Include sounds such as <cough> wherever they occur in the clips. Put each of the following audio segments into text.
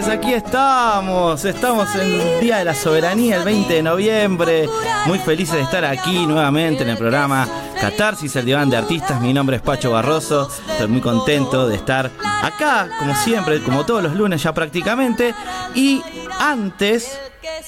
noches, aquí estamos. Estamos en el Día de la Soberanía, el 20 de noviembre. Muy felices de estar aquí nuevamente en el programa Catarsis, el diván de artistas. Mi nombre es Pacho Barroso. Estoy muy contento de estar acá, como siempre, como todos los lunes ya prácticamente. Y antes,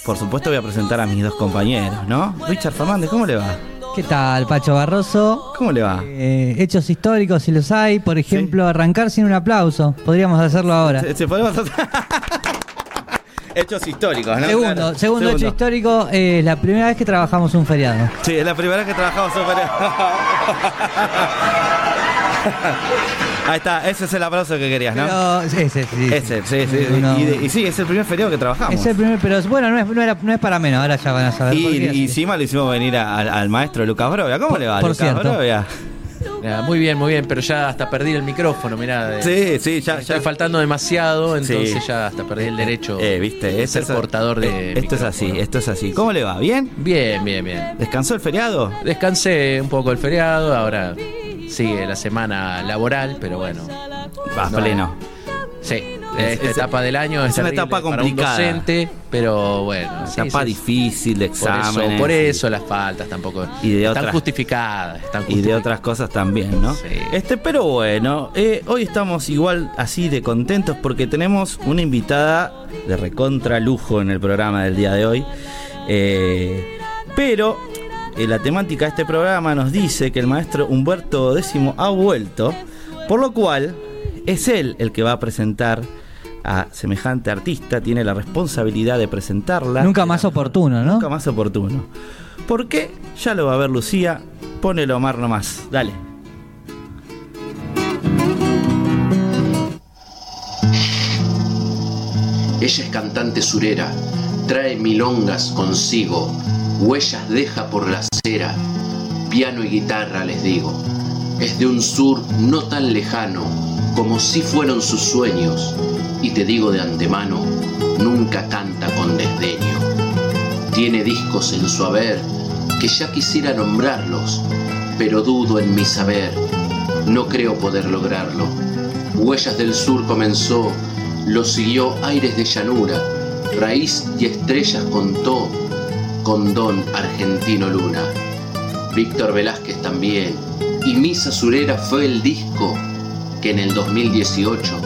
por supuesto, voy a presentar a mis dos compañeros, ¿no? Richard Fernández, ¿cómo le va? ¿Qué tal, Pacho Barroso? ¿Cómo le va? Eh, hechos históricos, si los hay. Por ejemplo, arrancar sin un aplauso. Podríamos hacerlo ahora. Se, se podemos <laughs> Hechos históricos, ¿no? Segundo, Claro. segundo, hecho histórico, eh, la primera vez que trabajamos un feriado. Sí, es la primera vez que trabajamos en feriado. <laughs> Ahí está, ese es el aplauso que querías, ¿no? Pero, ese, sí. Ese, sí, sí. Uno- Y, de- y sí, es el primer feriado que trabajamos. Es el primer, pero bueno, no es, no era- no es para menos, ahora ya van a saber. y, encima le hicimos venir a- al, al maestro Lucas Brovia. ¿Cómo le va, por Lucas cierto. Brovia? Mirá, muy bien, muy bien, pero ya hasta perdí el micrófono, mirá. de- Sí, sí, ya. Estoy ya. faltando demasiado, entonces Sí. ya hasta perdí el derecho Eh, viste, de esto ser es- portador de. eh, Esto es así, esto es así. ¿Cómo le va? ¿Bien? Bien, bien, bien. ¿Descansó el feriado? Descansé un poco el feriado, ahora sigue la semana laboral, pero bueno. Va, No. pleno. Sí, Es- esta es- etapa del año es es, una etapa para complicada. un docente, pero bueno. sí, Etapa sí, difícil de Por exámenes. eso, por eso las faltas tampoco Y de están otras- justificadas. Están y de justificadas. otras cosas también, ¿no? Sí. Este, pero bueno, eh, hoy estamos igual así de contentos porque tenemos una invitada de recontra lujo en el programa del día de hoy. Eh, pero eh, la temática de este programa nos dice que el maestro Humberto X ha vuelto, por lo cual es él el que va a presentar a semejante artista, tiene la responsabilidad de presentarla. Nunca más oportuno, ¿no? Nunca más oportuno. ¿Por qué? Ya lo va a ver Lucía. Ponelo Omar nomás. Dale. Ella es cantante surera, trae milongas consigo, huellas deja por la acera, piano y guitarra les digo. Es de un sur no tan lejano como si fueron sus sueños, y te digo de antemano, nunca canta con desdeño. Tiene discos en su haber que ya quisiera nombrarlos, pero dudo en mi saber, no creo poder lograrlo. Huellas del Sur comenzó, lo siguió Aires de Llanura, Raíz y Estrellas contó con Don Argentino Luna. Víctor Velázquez también, y Misa Surera fue el disco que en el 2018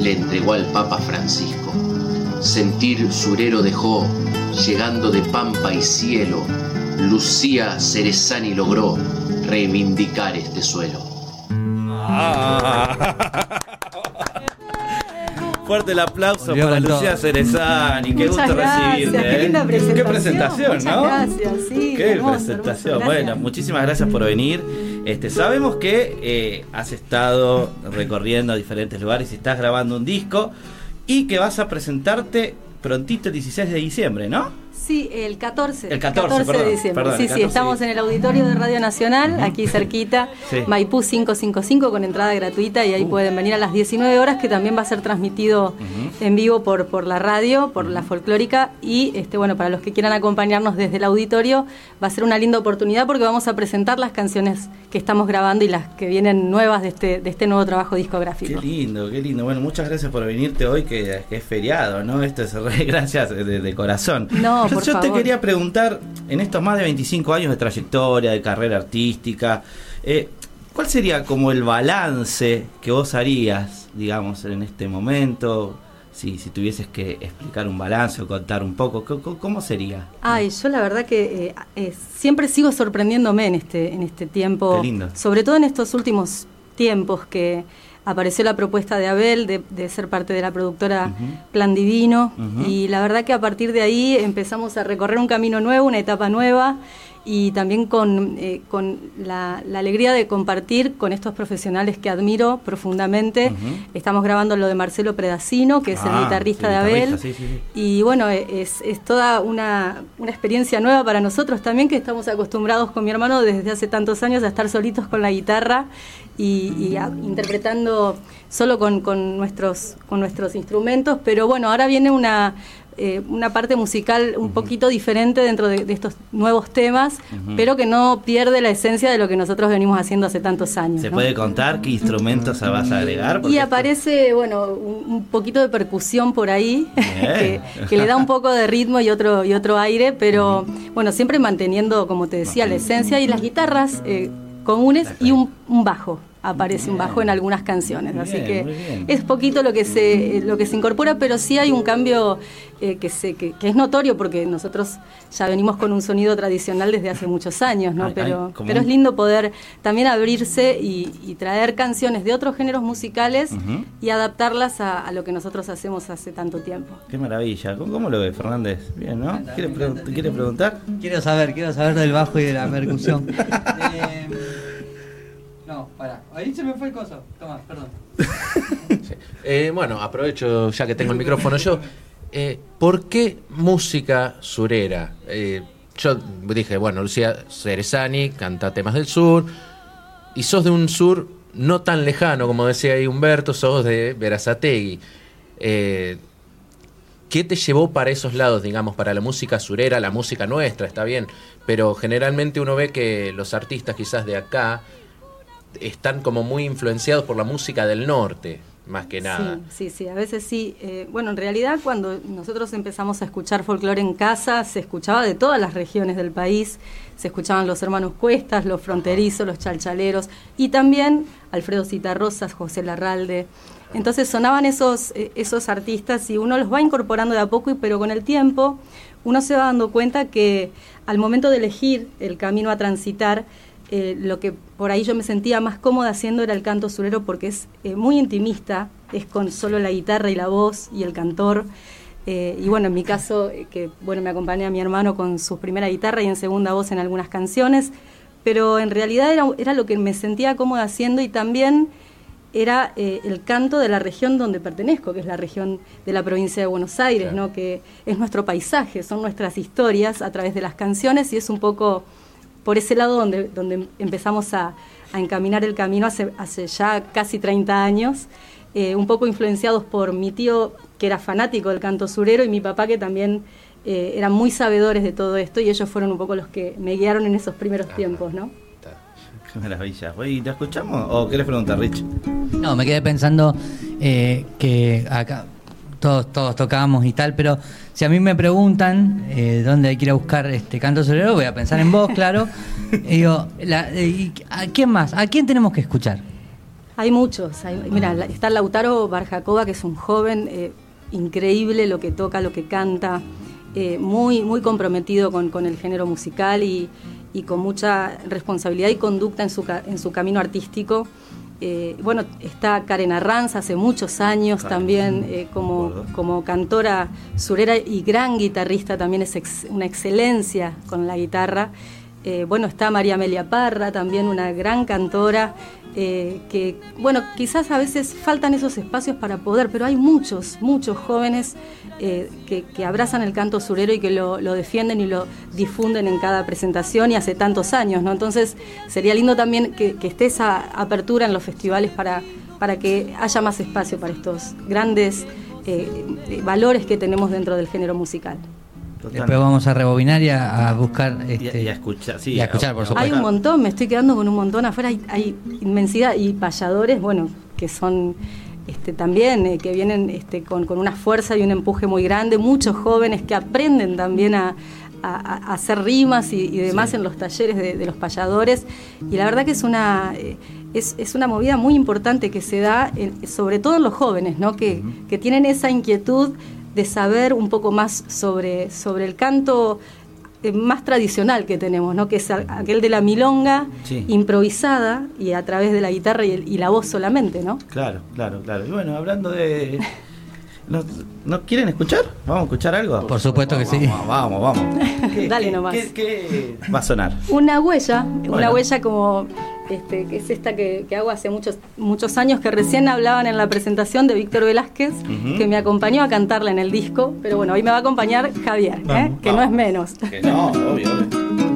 le entregó al Papa Francisco. Sentir surero dejó, llegando de pampa y cielo, Lucía Cerezani logró reivindicar este suelo. Fuerte el aplauso Volvió para Lucía todo. Cerezani. Qué Muchas gusto gracias, recibirte. qué ¿eh? linda presentación. Qué presentación, Muchas ¿no? gracias, sí, Qué hermoso, presentación. hermoso, bueno, muchísimas gracias por venir. Este, sabemos que eh, has estado recorriendo diferentes lugares y estás grabando un disco y que vas a presentarte prontito el 16 de diciembre, ¿no? Sí, el 14. El 14, perdón, de diciembre. perdón, sí, sí, 14 estamos en el auditorio de Radio Nacional, aquí cerquita, Sí. Maipú 555 con entrada gratuita y ahí Uh. pueden venir a las 19 horas que también va a ser transmitido en vivo por, por la radio, por la folclórica y este bueno, para los que quieran acompañarnos desde el auditorio va a ser una linda oportunidad porque vamos a presentar las canciones que estamos grabando y las que vienen nuevas de este, de este nuevo trabajo Qué discográfico. lindo, qué lindo. Bueno, muchas gracias por venirte hoy, que, que es feriado, ¿no? Esto es re <laughs> gracias de, de corazón. No, yo, por yo te quería preguntar, en estos más de 25 años de trayectoria, de carrera artística, eh, ¿cuál sería como el balance que vos harías, digamos, en este momento? Si, si tuvieses que explicar un balance o contar un poco, ¿cómo, cómo sería? Ay, yo la verdad que eh, eh, siempre sigo sorprendiéndome en este, en este tiempo, Qué lindo. sobre todo en estos últimos tiempos que apareció la propuesta de Abel de, de ser parte de la productora. Plan Divino y la verdad que a partir de ahí empezamos a recorrer un camino nuevo, una etapa nueva y también con, eh, con la, la alegría de compartir con estos profesionales que admiro profundamente. Estamos grabando lo de Marcelo Predacino, que es Ah, el guitarrista sí, de Abel. guitarrista, sí, sí, sí. Y bueno, e- es, es toda una, una experiencia nueva para nosotros también, que estamos acostumbrados con mi hermano desde hace tantos años a estar solitos con la guitarra y, y a- interpretando solo con, con nuestros, con nuestros instrumentos. Pero bueno, ahora viene una, eh, una parte musical un poquito diferente dentro de, de estos nuevos temas, pero que no pierde la esencia de lo que nosotros venimos haciendo hace tantos años. ¿Se ¿no? puede contar qué instrumentos vas a agregar? Porque Y esto- aparece, bueno, un, un poquito de percusión por ahí, <laughs> que le da un poco de ritmo y otro, y otro aire, pero bueno, siempre manteniendo, como te decía, la esencia y las guitarras eh, comunes y un, un bajo. Aparece un bajo en algunas canciones, así que es poquito lo que se lo que se incorpora, pero sí hay un cambio eh, que, se, que, que es notorio porque nosotros ya venimos con un sonido tradicional desde hace muchos años, ¿no? Ay, pero pero es lindo poder también abrirse y, y traer canciones de otros géneros musicales y adaptarlas a, a lo que nosotros hacemos hace tanto tiempo. Qué maravilla. ¿Cómo, cómo lo ves, Fernández? Bien, ¿no? ¿Quiere, pregun- ¿quiere preguntar? Quiero saber, quiero saber del bajo y de la percusión. <laughs> Eh, no, pará. Ahí se me fue el coso. Toma, perdón. <laughs> Eh, bueno, aprovecho ya que tengo el micrófono yo. Eh, ¿Por qué música surera? Eh, yo dije, bueno, Lucía Cerezani canta temas del sur y sos de un sur no tan lejano, como decía ahí Humberto, sos de Verazategui. ¿Qué te llevó para esos lados, digamos, para la música surera, la música nuestra, está bien? Pero generalmente uno ve que los artistas quizás de acá están como muy influenciados por la música del norte, más que nada. Sí, sí, sí, a veces sí. Eh, bueno, en realidad cuando nosotros empezamos a escuchar folclore en casa, se escuchaba de todas las regiones del país, se escuchaban los hermanos Cuestas, los fronterizos, los chalchaleros, y también Alfredo Citarrosas, José Larralde. Entonces sonaban esos, eh, esos artistas y uno los va incorporando de a poco, y- pero con el tiempo uno se va dando cuenta que al momento de elegir el camino a transitar, eh, lo que por ahí yo me sentía más cómoda haciendo era el canto surero porque es eh, muy intimista, es con solo la guitarra y la voz y el cantor. Eh, y bueno, en mi caso, que bueno, me acompaña mi hermano con su primera guitarra y en segunda voz en algunas canciones, pero en realidad era, era lo que me sentía cómoda haciendo y también era el canto de la región donde pertenezco, que es la región de la provincia de Buenos Aires, Claro. ¿no? que es nuestro paisaje, son nuestras historias a través de las canciones y es un poco por ese lado donde, donde empezamos a, a encaminar el camino hace, hace ya casi 30 años, eh, un poco influenciados por mi tío que era fanático del canto surero y mi papá que también eh, eran muy sabedores de todo esto y ellos fueron un poco los que me guiaron en esos primeros tiempos, ¿no? Qué maravilla. ¿Y te escuchamos? ¿O querés preguntar, Rich? No, me quedé pensando eh, que acá todos, todos tocábamos y tal, pero si a mí me preguntan eh, dónde hay que ir a buscar este canto solero, voy a pensar en vos, claro. <laughs> y digo, la- eh, ¿a quién más? ¿A quién tenemos que escuchar? Hay muchos. hay- mira, está Lautaro Barjacoba, que es un joven eh, increíble lo que toca, lo que canta, muy, muy comprometido con, con el género musical y, y con mucha responsabilidad y conducta en su, en su camino artístico. Eh, bueno, está Karen Arranz hace muchos años Karen, también eh, como, como cantora surera y gran guitarrista, también es ex- una excelencia con la guitarra. Eh, bueno, está María Amelia Parra, también una gran cantora, que, bueno, quizás a veces faltan esos espacios para poder, pero hay muchos, muchos jóvenes eh, que, que abrazan el canto surero y que lo, lo defienden y lo difunden en cada presentación y hace tantos años, ¿no? Entonces sería lindo también que, que esté esa apertura en los festivales para, para que haya más espacio para estos grandes eh, valores que tenemos dentro del género musical. Después vamos a rebobinar y a, a buscar. Y, Este, y a escuchar, sí. y a escuchar, por supuesto. Hay un montón, me estoy quedando con un montón afuera, hay, hay inmensidad y payadores, bueno, que son este, también, eh, que vienen este, con, con una fuerza y un empuje muy grande, muchos jóvenes que aprenden también a, a- a hacer rimas y, y demás en los talleres de, de los payadores, y la verdad que es una... eh, es, es una movida muy importante que se da, en- sobre todo en los jóvenes, ¿no? que, que tienen esa inquietud de saber un poco más sobre, sobre el canto más tradicional que tenemos, ¿no? que es aquel de la milonga Sí. improvisada y a través de la guitarra y, el- y la voz solamente, ¿no? Claro, claro, claro. Y bueno, hablando de. ¿No, ¿no quieren escuchar? ¿Vamos a escuchar algo? Por supuesto que sí. Vamos, vamos, vamos. <laughs> ¿Qué- Dale qué- nomás. ¿qué, qué va a sonar? Una huella, una huella como este, que es esta que, que hago hace muchos, muchos años, que recién hablaban en la presentación de Víctor Velázquez, que me acompañó a cantarla en el disco, pero bueno, hoy me va a acompañar Javier, ¿eh? Vamos, que no es menos. Que no, obvio, obvio.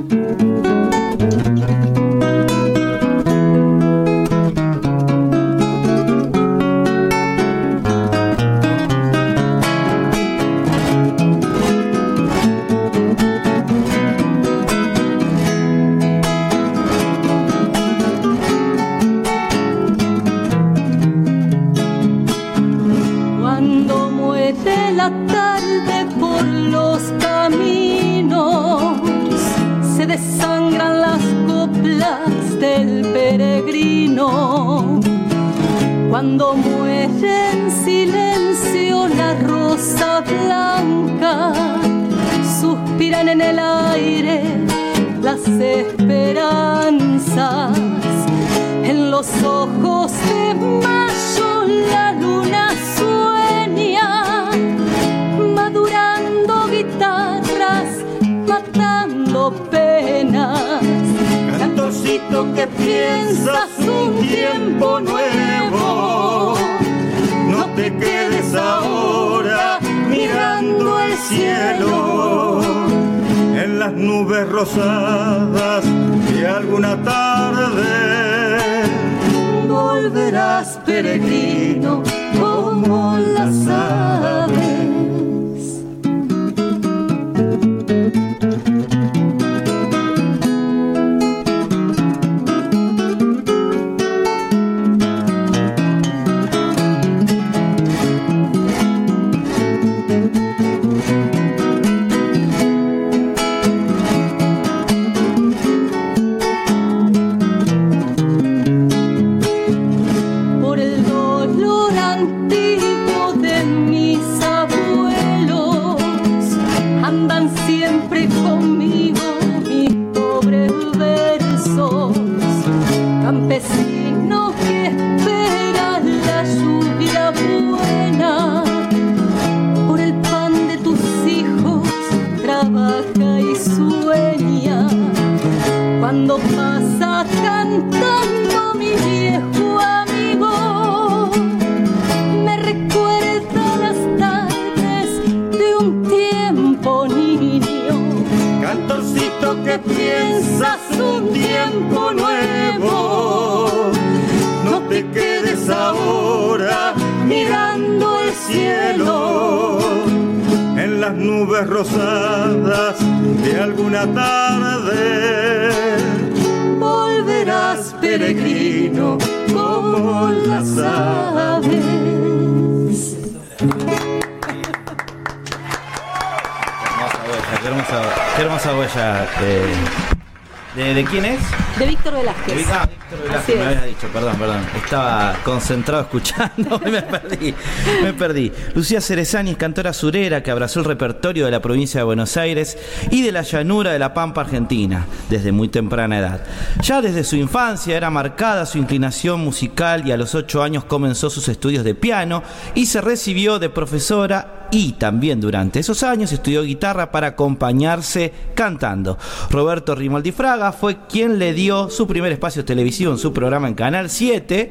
Piensas un tiempo nuevo, no te quedes ahora mirando el cielo en las nubes rosadas de alguna tarde volverás peregrino como las aves. Cielo en las nubes rosadas de alguna tarde. Volverás peregrino como las aves. Hermosa huella, qué hermosa, qué huella. De, de quién es? De Víctor Velázquez. Ah, Víctor Velázquez, me habías dicho, perdón, perdón. Estaba concentrado escuchando <laughs> y me perdí. Me perdí. Lucía Cerezani es cantora surera que abrazó el repertorio de la provincia de Buenos Aires y de la llanura de la Pampa Argentina desde muy temprana edad. Ya desde su infancia era marcada su inclinación musical y a los ocho años comenzó sus estudios de piano y se recibió de profesora y también durante esos años estudió guitarra para acompañarse cantando. Roberto Rimoldi Fraga fue quien le dio su primer espacio televisivo en su programa en Canal 7,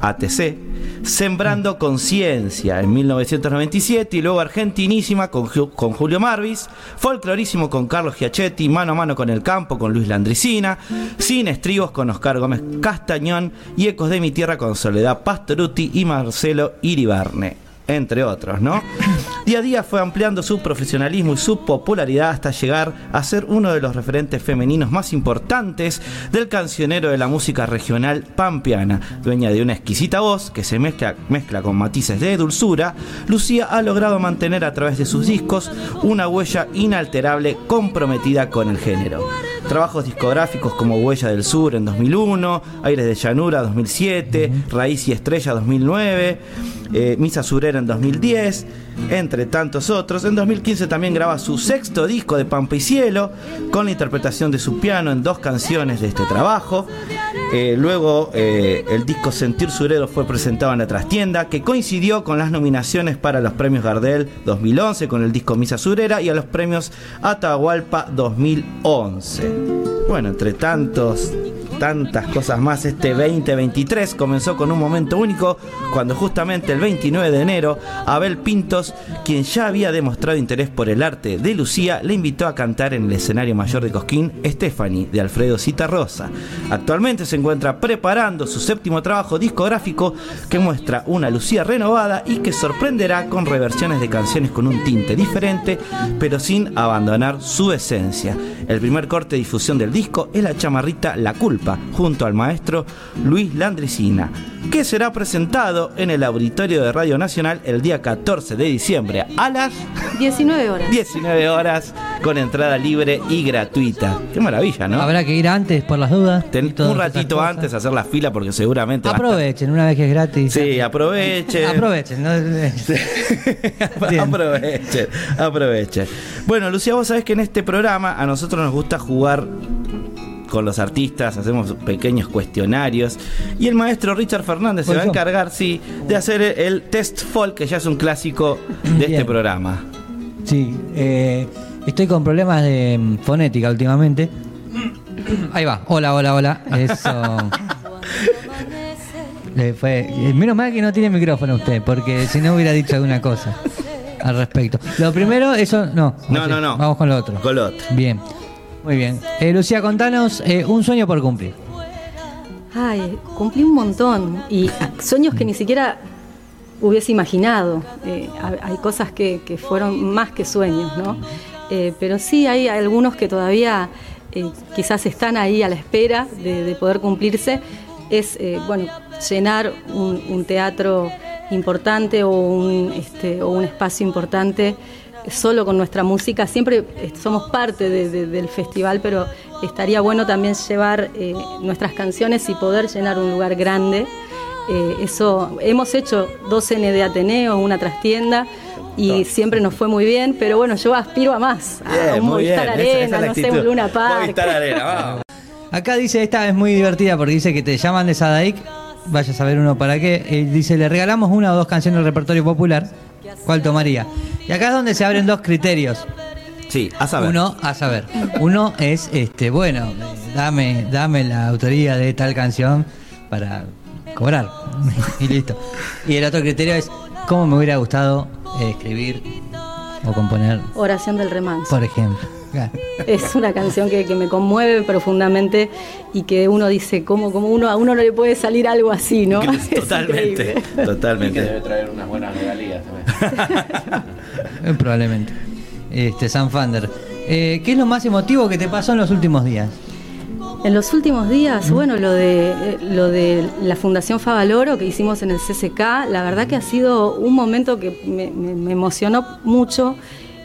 ATC, Sembrando Conciencia en 1997 y luego Argentinísima con, Ju- con Julio Marvis, Folclorísimo con Carlos Giachetti, Mano a Mano con el Campo con Luis Landricina, Sin Estribos con Oscar Gómez Castañón y Ecos de mi Tierra con Soledad Pastoruti y Marcelo Iribarne entre otros, ¿no? Día a día fue ampliando su profesionalismo y su popularidad hasta llegar a ser uno de los referentes femeninos más importantes del cancionero de la música regional pampeana. Dueña de una exquisita voz que se mezcla, mezcla con matices de dulzura, Lucía ha logrado mantener a través de sus discos una huella inalterable comprometida con el género. Trabajos discográficos como Huella del Sur en 2001, Aires de Llanura 2007, Raíz y Estrella 2009, eh, Misa Surera en 2010, entre tantos otros. En 2015 también graba su sexto disco de Pampa y Cielo, con la interpretación de su piano en dos canciones de este trabajo. Eh, luego eh, el disco Sentir Surero fue presentado en la trastienda, que coincidió con las nominaciones para los premios Gardel 2011 con el disco Misa Surera y a los premios Atahualpa 2011. Bueno, entre tantos tantas cosas más, este 2023 comenzó con un momento único cuando justamente el 29 de enero Abel Pintos, quien ya había demostrado interés por el arte de Lucía, le invitó a cantar en el escenario mayor de Cosquín Stephanie de Alfredo Citarrosa. Actualmente se encuentra preparando su séptimo trabajo discográfico que muestra una Lucía renovada y que sorprenderá con reversiones de canciones con un tinte diferente, pero sin abandonar su esencia. El primer corte de difusión del disco es la chamarrita La Culpa, Pampa, junto al maestro Luis Landricina, que será presentado en el Auditorio de Radio Nacional el día 14 de diciembre a las 19 horas. 19 horas con entrada libre y gratuita. Qué maravilla, ¿no? Habrá que ir antes por las dudas. Ten- un ratito antes hacer la fila porque seguramente a Aprovechen, una vez que es gratis. Sí, aprovechen. Aprovechen. ¿no? <laughs> Aprovechen, aprovechen. Bueno, Lucía, vos sabés que en este programa a nosotros nos gusta jugar con los artistas, hacemos pequeños cuestionarios y el maestro Richard Fernández se ¿Voy va a encargar, sí, de hacer el, test folk, que ya es un clásico de este programa. Sí, eh, estoy con problemas de mm, fonética últimamente. Ahí va, hola, hola, hola. Eso. Le fue, eh, menos mal que no tiene micrófono usted, porque si no hubiera dicho alguna cosa al respecto. Lo primero, eso, no. No, no, no. Vamos con lo otro. Con lo otro. Bien, muy bien. Eh, Lucía, contanos eh, un sueño por cumplir. Ay, cumplí un montón. Y sueños que ni siquiera hubiese imaginado. Eh, ha- hay cosas que, que fueron más que sueños, ¿no? Eh, pero sí hay algunos que todavía quizás están ahí a la espera de, de poder cumplirse. Es, bueno, llenar un, un teatro importante o un, este, o un espacio importante solo con nuestra música. Siempre eh, somos parte de- de- del festival, pero estaría bueno también llevar eh, nuestras canciones y poder llenar un lugar grande. Eh, eso hemos hecho dos N de Ateneo, una trastienda. Y siempre nos fue muy bien, pero bueno, yo aspiro a más, a Bien, un muy bien. Movistar esa- esa es Arena, no sé, un Luna Park. Movistar Arena, vamos. <laughs> Acá dice, esta es muy divertida porque dice que te llaman de Sadaic, vaya a saber uno para qué. Eh, dice, le regalamos una o dos canciones del repertorio popular, ¿cuál tomaría? Y acá es donde se abren dos criterios. Sí, a saber. Uno, a saber, uno es, este, bueno, dame, dame la autoría de tal canción para cobrar. <laughs> y listo. Y el otro criterio es, ¿cómo me hubiera gustado eh, escribir o componer, Oración del remanso. por ejemplo? Es una canción que, que me conmueve profundamente y que uno dice, ¿cómo, cómo uno, a uno no le puede salir algo así, no? <laughs> Es Totalmente, increíble. Que totalmente. debe traer unas buenas regalías también. <laughs> Probablemente. Este, Sam Fander. Eh, ¿Qué es lo más emotivo que te pasó en los últimos días? En los últimos días, bueno, lo de, eh, lo de la Fundación Favaloro que hicimos en el CCK, la verdad que ha sido un momento que me, me- me emocionó mucho,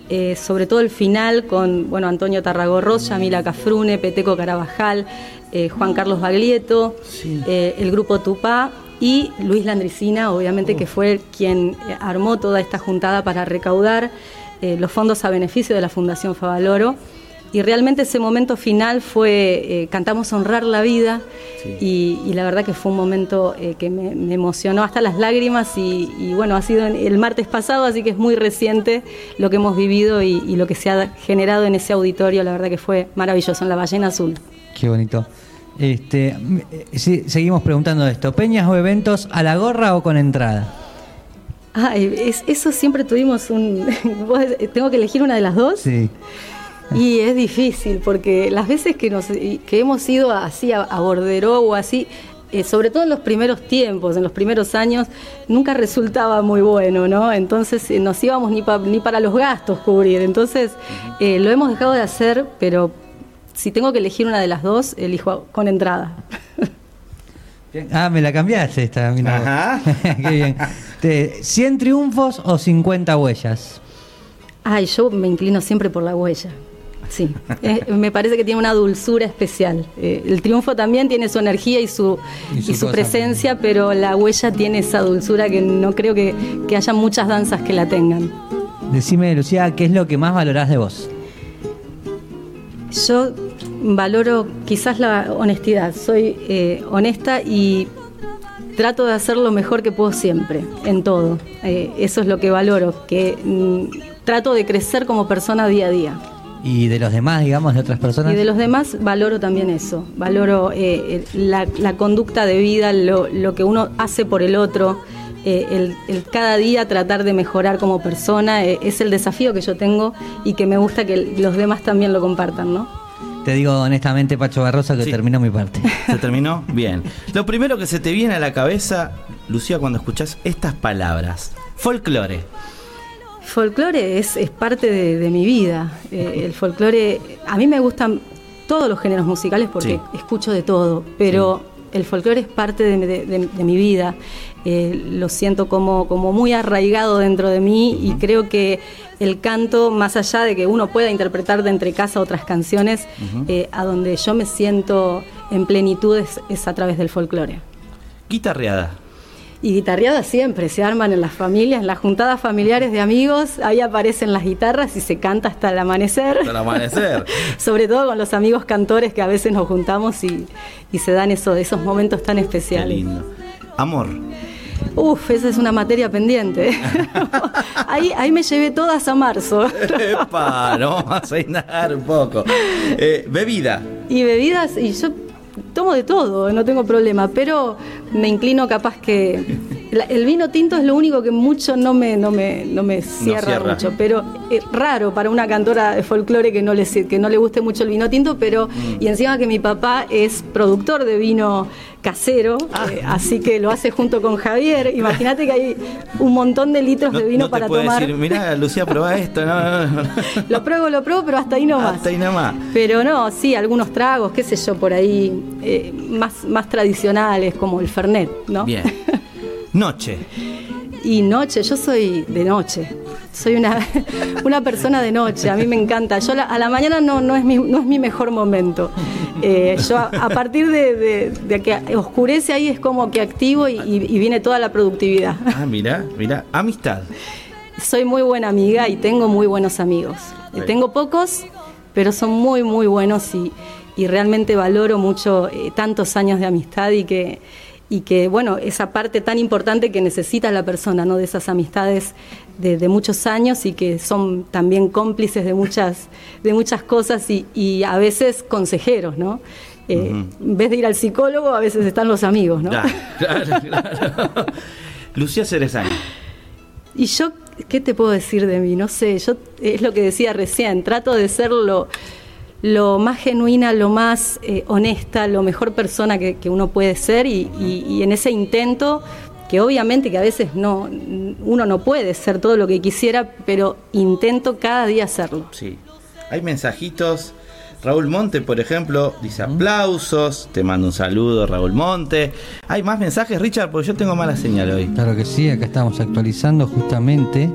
eh, sobre todo el final con bueno, Antonio Tarragorros, Yamila Cafrune, Peteco Carabajal, eh, Juan Carlos Baglietto, eh, el grupo Tupá y Luis Landricina, obviamente que fue quien armó toda esta juntada para recaudar los fondos a beneficio de la Fundación Favaloro. Y realmente ese momento final fue, eh, cantamos Honrar la Vida y, y la verdad que fue un momento eh, que me, me emocionó hasta las lágrimas y, y bueno, ha sido el martes pasado, así que es muy reciente lo que hemos vivido y, y lo que se ha generado en ese auditorio, la verdad que fue maravilloso, en la Ballena Azul. Qué bonito. Este, eh, seguimos preguntando esto. ¿Peñas o eventos a la gorra o con entrada? Ay, es- eso siempre tuvimos un... <laughs> ¿Vos- ¿Tengo que elegir una de las dos? Sí. <laughs> Y es difícil porque las veces que, nos, que hemos ido así a, a Borderó o así, eh, sobre todo en los primeros tiempos, en los primeros años, nunca resultaba muy bueno, ¿no? Entonces eh, nos íbamos ni, pa- ni para los gastos cubrir. Entonces eh, lo hemos dejado de hacer, pero si tengo que elegir una de las dos, elijo con entrada. <laughs> Ah, me la cambiaste esta. mira. Ajá. <laughs> Qué bien. Te- ¿100 triunfos o 50 huellas? Ay, yo me inclino siempre por la huella. Sí, Eh, me parece que tiene una dulzura especial. Eh, el triunfo también tiene su energía y su, Y y su presencia, pero la huella tiene esa dulzura que no creo que, que haya muchas danzas que la tengan. Decime, Lucía, ¿qué es lo que más valorás de vos? Yo valoro quizás la honestidad. Soy eh, honesta y trato de hacer lo mejor que puedo siempre, en todo. Eh, eso es lo que valoro, que mm, trato de crecer como persona día a día. ¿Y de los demás, digamos, de otras personas? Y de los demás valoro también eso, valoro eh, la, la conducta de vida, lo, lo que uno hace por el otro, eh, el, el cada día tratar de mejorar como persona, eh, es el desafío que yo tengo y que me gusta que los demás también lo compartan, ¿no? Te digo honestamente, Pacho Barrosa, que Sí. terminó mi parte. <laughs> ¿Se terminó? Bien. Lo primero que se te viene a la cabeza, Lucía, cuando escuchás estas palabras. Folclore. Folclore es, es parte de, de mi vida. Eh, el folclore, a mí me gusta todos los géneros musicales porque Sí. escucho de todo, pero el folclore es parte de, de- de- de mi vida. Eh, lo siento como, como muy arraigado dentro de mí y creo que el canto, más allá de que uno pueda interpretar de entre casa otras canciones, eh, a donde yo me siento en plenitud es, es a través del folclore. Guitarreada. Y guitarreadas siempre se arman en las familias, en las juntadas familiares de amigos, ahí aparecen las guitarras y se canta hasta el amanecer. Hasta el amanecer. <laughs> Sobre todo con los amigos cantores que a veces nos juntamos y, y se dan eso, esos momentos tan Qué especiales. lindo. Amor. Uf, esa es una materia pendiente. <laughs> ahí, ahí me llevé todas a marzo. Epa, no vamos a indagar un poco. Eh, bebida. Y bebidas, y yo tomo de todo, no tengo problema, pero me inclino capaz que el vino tinto es lo único que mucho no me, no me, no me cierra, cierra. mucho, pero es raro para una cantora de folclore que no le, que no le guste mucho el vino tinto, pero Mm. y encima que mi papá es productor de vino casero, Ah. eh, así que lo hace junto con Javier. Imagínate que hay un montón de litros No, de vino no te para tomar. decir, mirá, Lucía, probá esto. No, no, no. <laughs> Lo pruebo, lo pruebo, pero hasta ahí no más. Hasta ahí nomás. Pero no, sí, algunos tragos, qué sé yo, por ahí, eh, más, más tradicionales, como el Fernet, ¿no? Bien. <laughs> Noche. Y noche, yo soy de noche. Soy una, <laughs> una persona de noche, a mí me encanta. Yo la- a la mañana no, no, es, mi, no es mi mejor momento. Eh, yo a, a partir de, de- de que oscurece ahí es como que activo y, y- y viene toda la productividad. Ah, mirá, mirá. Amistad. Soy muy buena amiga y tengo muy buenos amigos. Tengo pocos, pero son muy, muy buenos y, y realmente valoro mucho eh, tantos años de amistad y que, y que, bueno, esa parte tan importante que necesita la persona, ¿no? De esas amistades de, de muchos años y que son también cómplices de muchas, de muchas cosas y, y a veces consejeros, ¿no? Eh, En vez de ir al psicólogo, a veces están los amigos, ¿no? Claro, <laughs> claro, claro. Lucía Cerezani. Y yo, ¿qué te puedo decir de mí? No sé, yo es lo que decía recién, trato de ser lo, lo más genuina, lo más eh, honesta, lo mejor persona que, que uno puede ser y, y- y en ese intento, que obviamente que a veces no, uno no puede ser todo lo que quisiera, pero intento cada día hacerlo. Sí. Hay mensajitos. Raúl Monte, por ejemplo, dice aplausos. Te mando un saludo, Raúl Monte. Hay más mensajes, Richard, porque yo tengo mala señal hoy. Claro que sí, acá estamos actualizando justamente.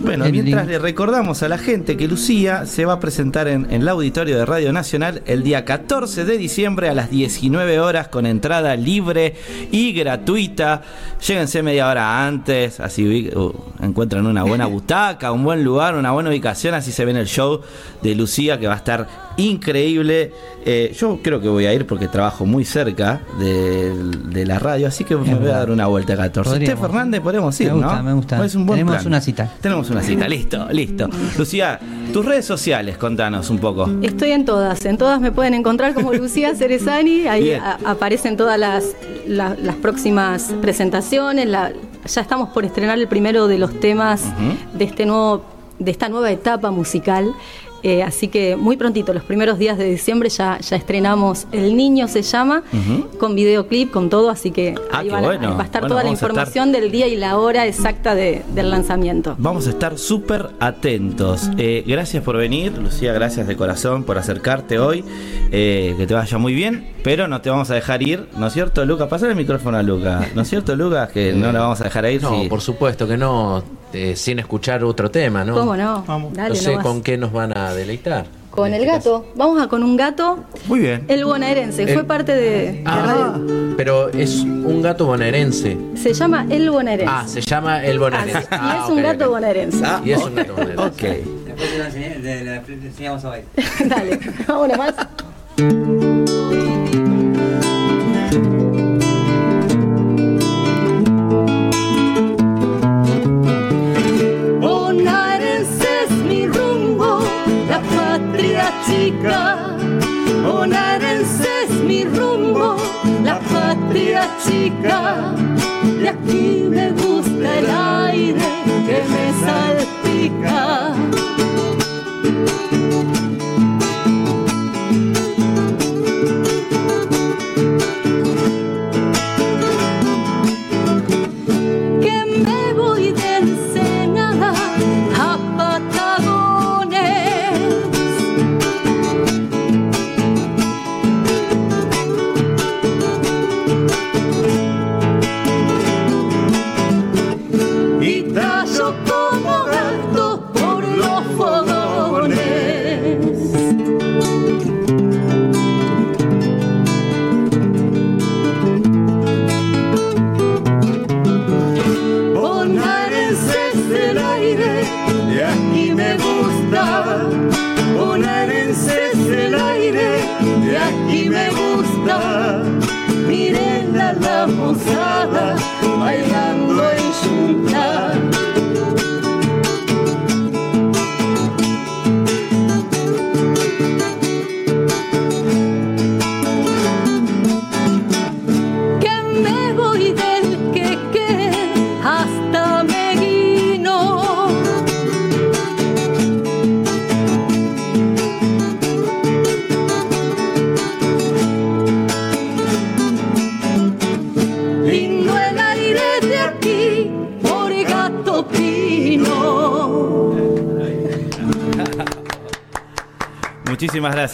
Bueno, mientras le recordamos a la gente que Lucía se va a presentar en, en el auditorio de Radio Nacional el día 14 de diciembre a las 19 horas con entrada libre y gratuita. Lléguense media hora antes, así uh, encuentran una buena <laughs> butaca, un buen lugar, una buena ubicación, así se ven el show de Lucía que va a estar increíble. Eh, yo creo que voy a ir porque trabajo muy cerca de, de la radio, así que me voy a dar una vuelta 14. Usted. Fernández, podemos ir, Me gusta, ¿no? me gusta. Es un buen Tenemos plan. una cita. Tenemos una cita, listo, listo. Lucía, tus redes sociales, contanos un poco. Estoy en todas, en todas me pueden encontrar como Lucía Cerezani, ahí a- aparecen todas las, la- las próximas presentaciones, la- ya estamos por estrenar el primero de los temas de este nuevo, de esta nueva etapa musical. Eh, así que muy prontito, los primeros días de diciembre ya, ya estrenamos El Niño se llama, con videoclip, con todo, así que Ah, ahí van bueno. va a estar Bueno, toda la estar- información del día y la hora exacta de- del lanzamiento. Vamos a estar súper atentos. Eh, gracias por venir, Lucía, gracias de corazón por acercarte hoy. Eh, que te vaya muy bien, pero no te vamos a dejar ir, ¿no es cierto, Lucas? Pasar el micrófono a Lucas, ¿no es cierto, Lucas? Que no la vamos a dejar ir. No, si- por supuesto que no, eh, sin escuchar otro tema, ¿no? ¿Cómo no? Dale no sé nomás. con qué nos van a deleitar. Con el este gato. Vamos a con un gato. Muy bien. El bonaerense. El- Fue parte de, de Ah, radio. pero es un gato bonaerense. Se llama el bonaerense. Ah, se llama el bonaerense. y Ah, es un ok, gato ok. bonaerense. Ah, Y es un gato bonaerense. Ok. Después te lo de- de- enseñamos a bailar. <laughs> Dale, vamos nomás. Patria chica. Bonaerense es mi rumbo, la patria chica. De aquí me gusta el aire que me salpica.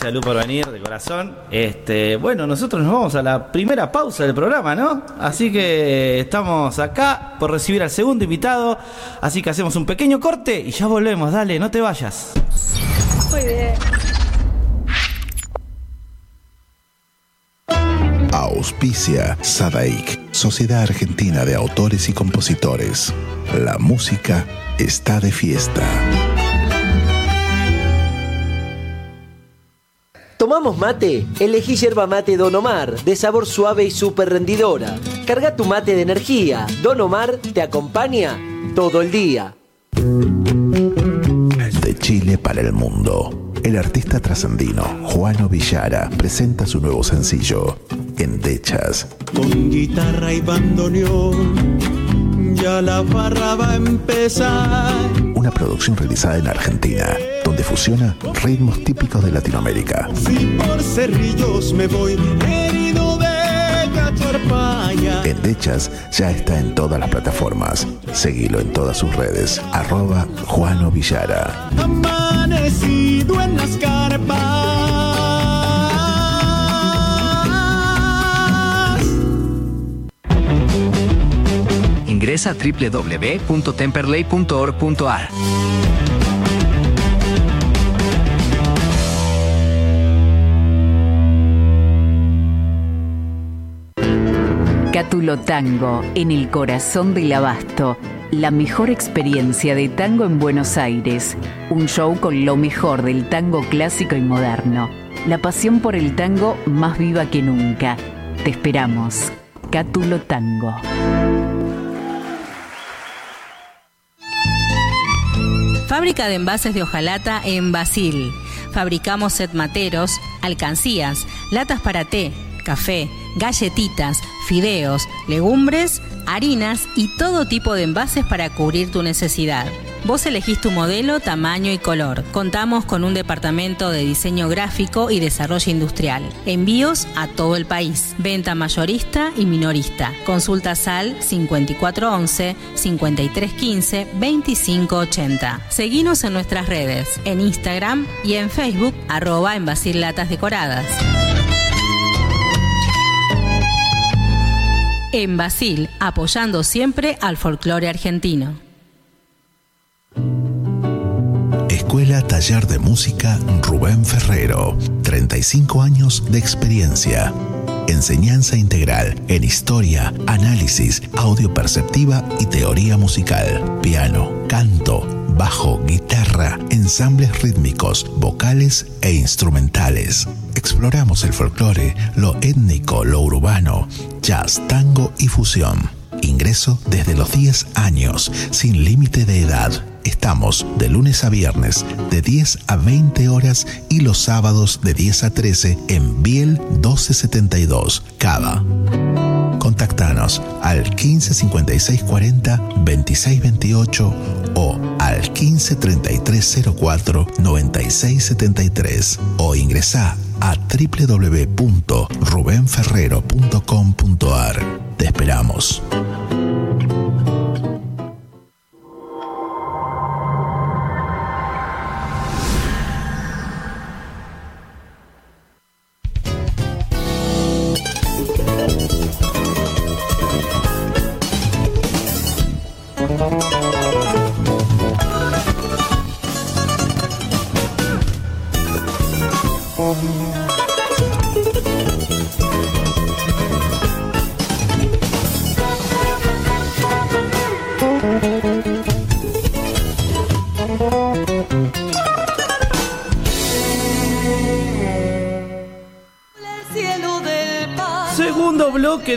Gracias, Lu, por venir de corazón. Este, bueno, nosotros nos vamos a la primera pausa del programa, ¿no? Así que estamos acá por recibir al segundo invitado. Así que hacemos un pequeño corte y ya volvemos. Dale, no te vayas. Muy bien. Auspicia Sadaik, Sociedad Argentina de Autores y Compositores. La música está de fiesta. ¿Tomamos mate? Elegí yerba mate Don Omar, de sabor suave y súper rendidora. Carga tu mate de energía. Don Omar te acompaña todo el día. De Chile para el mundo. El artista trascendino Juano Villara presenta su nuevo sencillo, Endechas. Con guitarra y bandoneón, ya la barra va a empezar. Una producción realizada en Argentina, donde fusiona ritmos típicos de Latinoamérica. Si por cerrillos me voy herido de. Endechas ya está en todas las plataformas. Seguilo en todas sus redes. Arroba Juano Villara. Amanecido en las carpas. Ingresa a www.temperley.org.ar. Cátulo Tango, en el corazón del abasto. La mejor experiencia de tango en Buenos Aires. Un show con lo mejor del tango clásico y moderno. La pasión por el tango más viva que nunca. Te esperamos. Cátulo Tango. Fábrica de envases de hojalata en Basil. Fabricamos set materos, alcancías, latas para té, café, galletitas, fideos, legumbres, harinas y todo tipo de envases para cubrir tu necesidad. Vos elegís tu modelo, tamaño y color. Contamos con un departamento de diseño gráfico y desarrollo industrial. Envíos a todo el país. Venta mayorista y minorista. Consulta SAL 5411 5315 2580. Seguinos en nuestras redes, en Instagram y en Facebook, arroba en Latas Decoradas. En Basil, apoyando siempre al folclore argentino. Escuela Taller de Música Rubén Ferrero. 35 años de experiencia. Enseñanza integral en historia, análisis, audio perceptiva y teoría musical. Piano, canto, bajo, guitarra, ensambles rítmicos, vocales e instrumentales. Exploramos el folclore, lo étnico, lo urbano, jazz, tango y fusión. Ingreso desde los 10 años, sin límite de edad. Estamos de lunes a viernes de 10 a 20 horas y los sábados de 10 a 13 en Biel 1272, Cava. Contactanos al 15 56 40 26 28 o al 15 33 04 96 73 o ingresa a www.rubenferrero.com.ar. Te esperamos.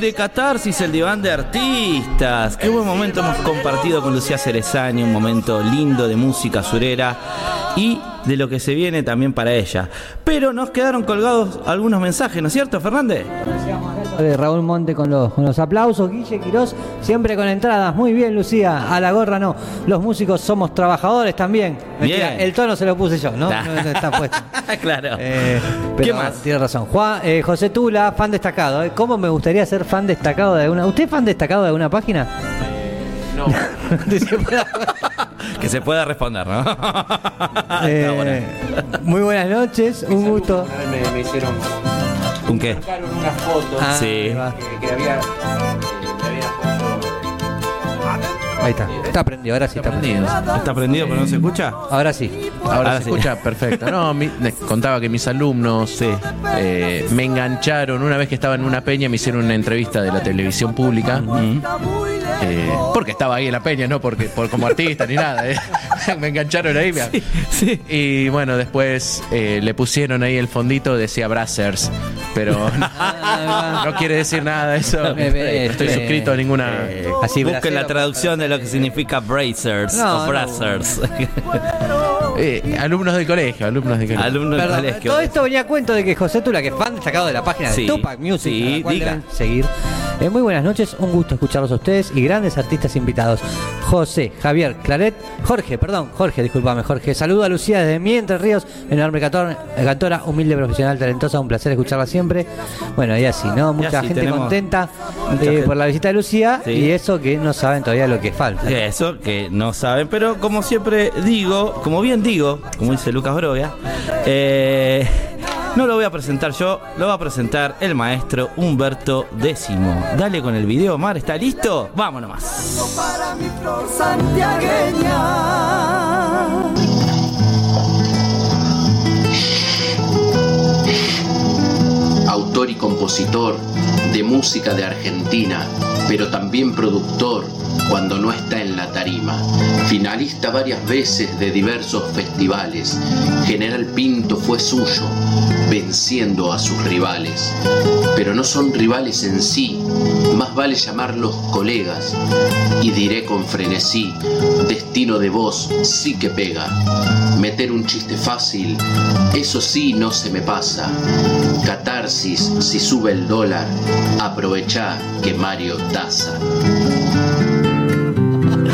De Catarsis, el diván de artistas. Qué buen momento hemos compartido con Lucía Cerezani, un momento lindo de música surera y de lo que se viene también para ella. Pero nos quedaron colgados algunos mensajes, ¿no es cierto, Fernández? De Raúl Monte con los, con los aplausos, Guille Quirós, siempre con entradas. Muy bien, Lucía. A la gorra no. Los músicos somos trabajadores también. Mentira, Bien. el tono se lo puse yo, ¿no? No, no está puesto. <laughs> claro. Eh, ¿Qué pero más? Tiene razón. Juan, eh, José Tula, fan destacado. ¿eh? ¿Cómo me gustaría ser fan destacado de alguna? ¿Usted es fan destacado de alguna página? No. <laughs> <laughs> Que se pueda responder, ¿no? Eh, Está bueno. muy buenas noches, un gusto. Me, me hicieron ¿Un qué? sacaron una foto Ah, Sí. que, que había, Ahí está. Está prendido, ahora sí está prendido. ¿Está prendido pero no se escucha? Ahora sí. Ahora, Ahora se sí. escucha perfecto. No, mi- les contaba que mis alumnos eh, me engancharon. Una vez que estaba en una peña, me hicieron una entrevista de la televisión pública. Eh, porque estaba ahí en la peña, no porque por, como artista ni nada. eh. <laughs> me engancharon ahí. Y bueno, después eh, le pusieron ahí el fondito, decía Brazzers. Pero <laughs> no, no quiere decir nada eso. Eh, eh, Estoy eh, suscrito a ninguna. Eh, Así, busquen la traducción de lo que significa bracers No, o no. brazzers. <laughs> Eh, alumnos del colegio, alumnos del colegio. Del todo esto venía a cuento de que José Tula, que es fan destacado de la página Sí, de Tupac Music, sí, diga. seguir. Eh, muy buenas noches, un gusto escucharlos a ustedes y grandes artistas invitados. José, Javier, Claret, Jorge, perdón, Jorge, discúlpame, Jorge. Saludo a Lucía desde mi Entre Ríos, enorme cantor- cantora, humilde, profesional, talentosa, un placer escucharla siempre. Bueno, y así, ¿no? Mucha así gente contenta mucha eh, gente. por la visita de Lucía Sí. y eso que no saben todavía lo que falta. Eso que no saben, pero como siempre digo, como bien digo, como dice Lucas Broga, eh, no lo voy a presentar yo, lo va a presentar el maestro Humberto Décimo. Dale con el video, Omar, ¿está listo? Para mi flor santiagueña. autor y compositor de música de Argentina, pero también productor cuando no está en la tarima. Finalista varias veces de diversos festivales, General Pinto fue suyo, venciendo a sus rivales. Pero no son rivales en sí, más vale llamarlos colegas. Y diré con frenesí, destino de voz sí que pega. Meter un chiste fácil, eso sí no se me pasa. Catarsis, si sube el dólar, aprovechá que Mario taza.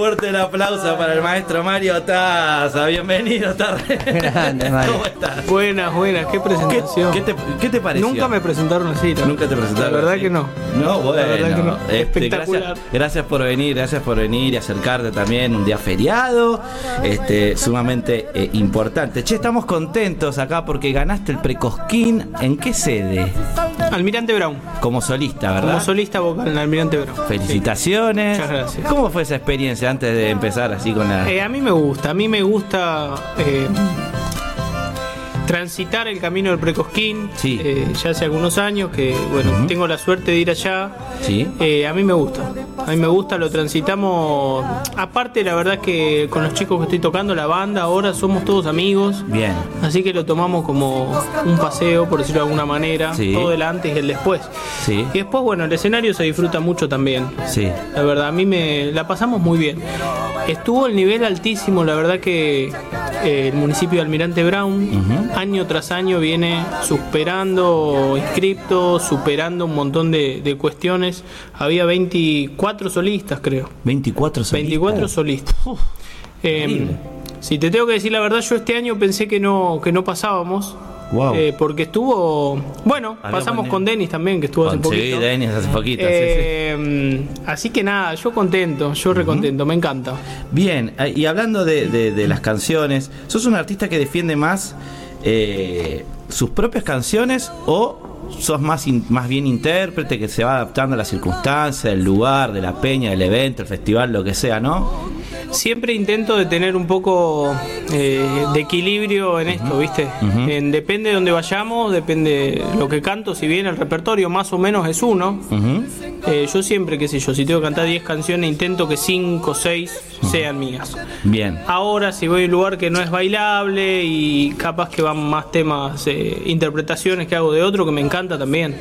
Fuerte el aplauso para el maestro Mario Taza. Bienvenido, tarde. <laughs> Grande, Mario. ¿Cómo estás? Buenas, buenas, qué ¿Qué, presentación. qué te, qué te pareció? Nunca me presentaron así. Nunca te presentaron. La verdad así. que no. No, bueno. La verdad que no. Este, Espectacular. Gracias, gracias por venir, gracias por venir y acercarte también un día feriado, este, sumamente eh, importante. Che, estamos contentos acá porque ganaste el Precosquín. ¿En qué sede? Almirante Brown. Como solista, ¿verdad? Como solista vocal en Almirante Brown. Felicitaciones. Muchas gracias. ¿Cómo fue esa experiencia antes de empezar así con la... Eh, a mí me gusta, a mí me gusta eh, transitar el camino del Precosquín. Sí. Eh, ya hace algunos años que, bueno, tengo la suerte de ir allá. Sí. Eh, a mí me gusta, a mí me gusta, lo transitamos. Aparte, la verdad que con los chicos que estoy tocando, la banda, ahora somos todos amigos. Bien. Así que lo tomamos como un paseo, por decirlo de alguna manera, Sí. todo el antes y el después. Sí. Y después, bueno, el escenario se disfruta mucho también. Sí. La verdad, a mí me la pasamos muy bien. Estuvo el nivel altísimo, la verdad que eh, el municipio de Almirante Brown año tras año viene superando inscriptos, superando un montón de, de cuestiones. Había 24 solistas, creo. 24 solistas. 24 solistas. Eh, increíble. si te tengo que decir la verdad, yo este año pensé que no, que no pasábamos. Wow. eh, porque estuvo. Bueno, Había pasamos con Denis también, que estuvo hace Con- sí, poquito. Denis hace poquito, sí, sí. Así que nada, yo contento, yo recontento, me encanta. Bien, eh, y hablando de, de- de las canciones, ¿sos un artista que defiende más eh, sus propias canciones o sos más, in- más bien intérprete que se va adaptando a las circunstancias, el lugar, de la peña, del evento, el festival, lo que sea, ¿no? Siempre intento de tener un poco eh, de equilibrio en esto, ¿viste? En- depende de donde vayamos, depende lo que canto, si bien el repertorio más o menos es uno. Eh, yo siempre, qué sé yo, si tengo que cantar 10 canciones, intento que 5 o 6 sean mías. Bien. Ahora, si voy a un lugar que no es bailable y capaz que van más temas, eh, interpretaciones que hago de otro, que me encanta también.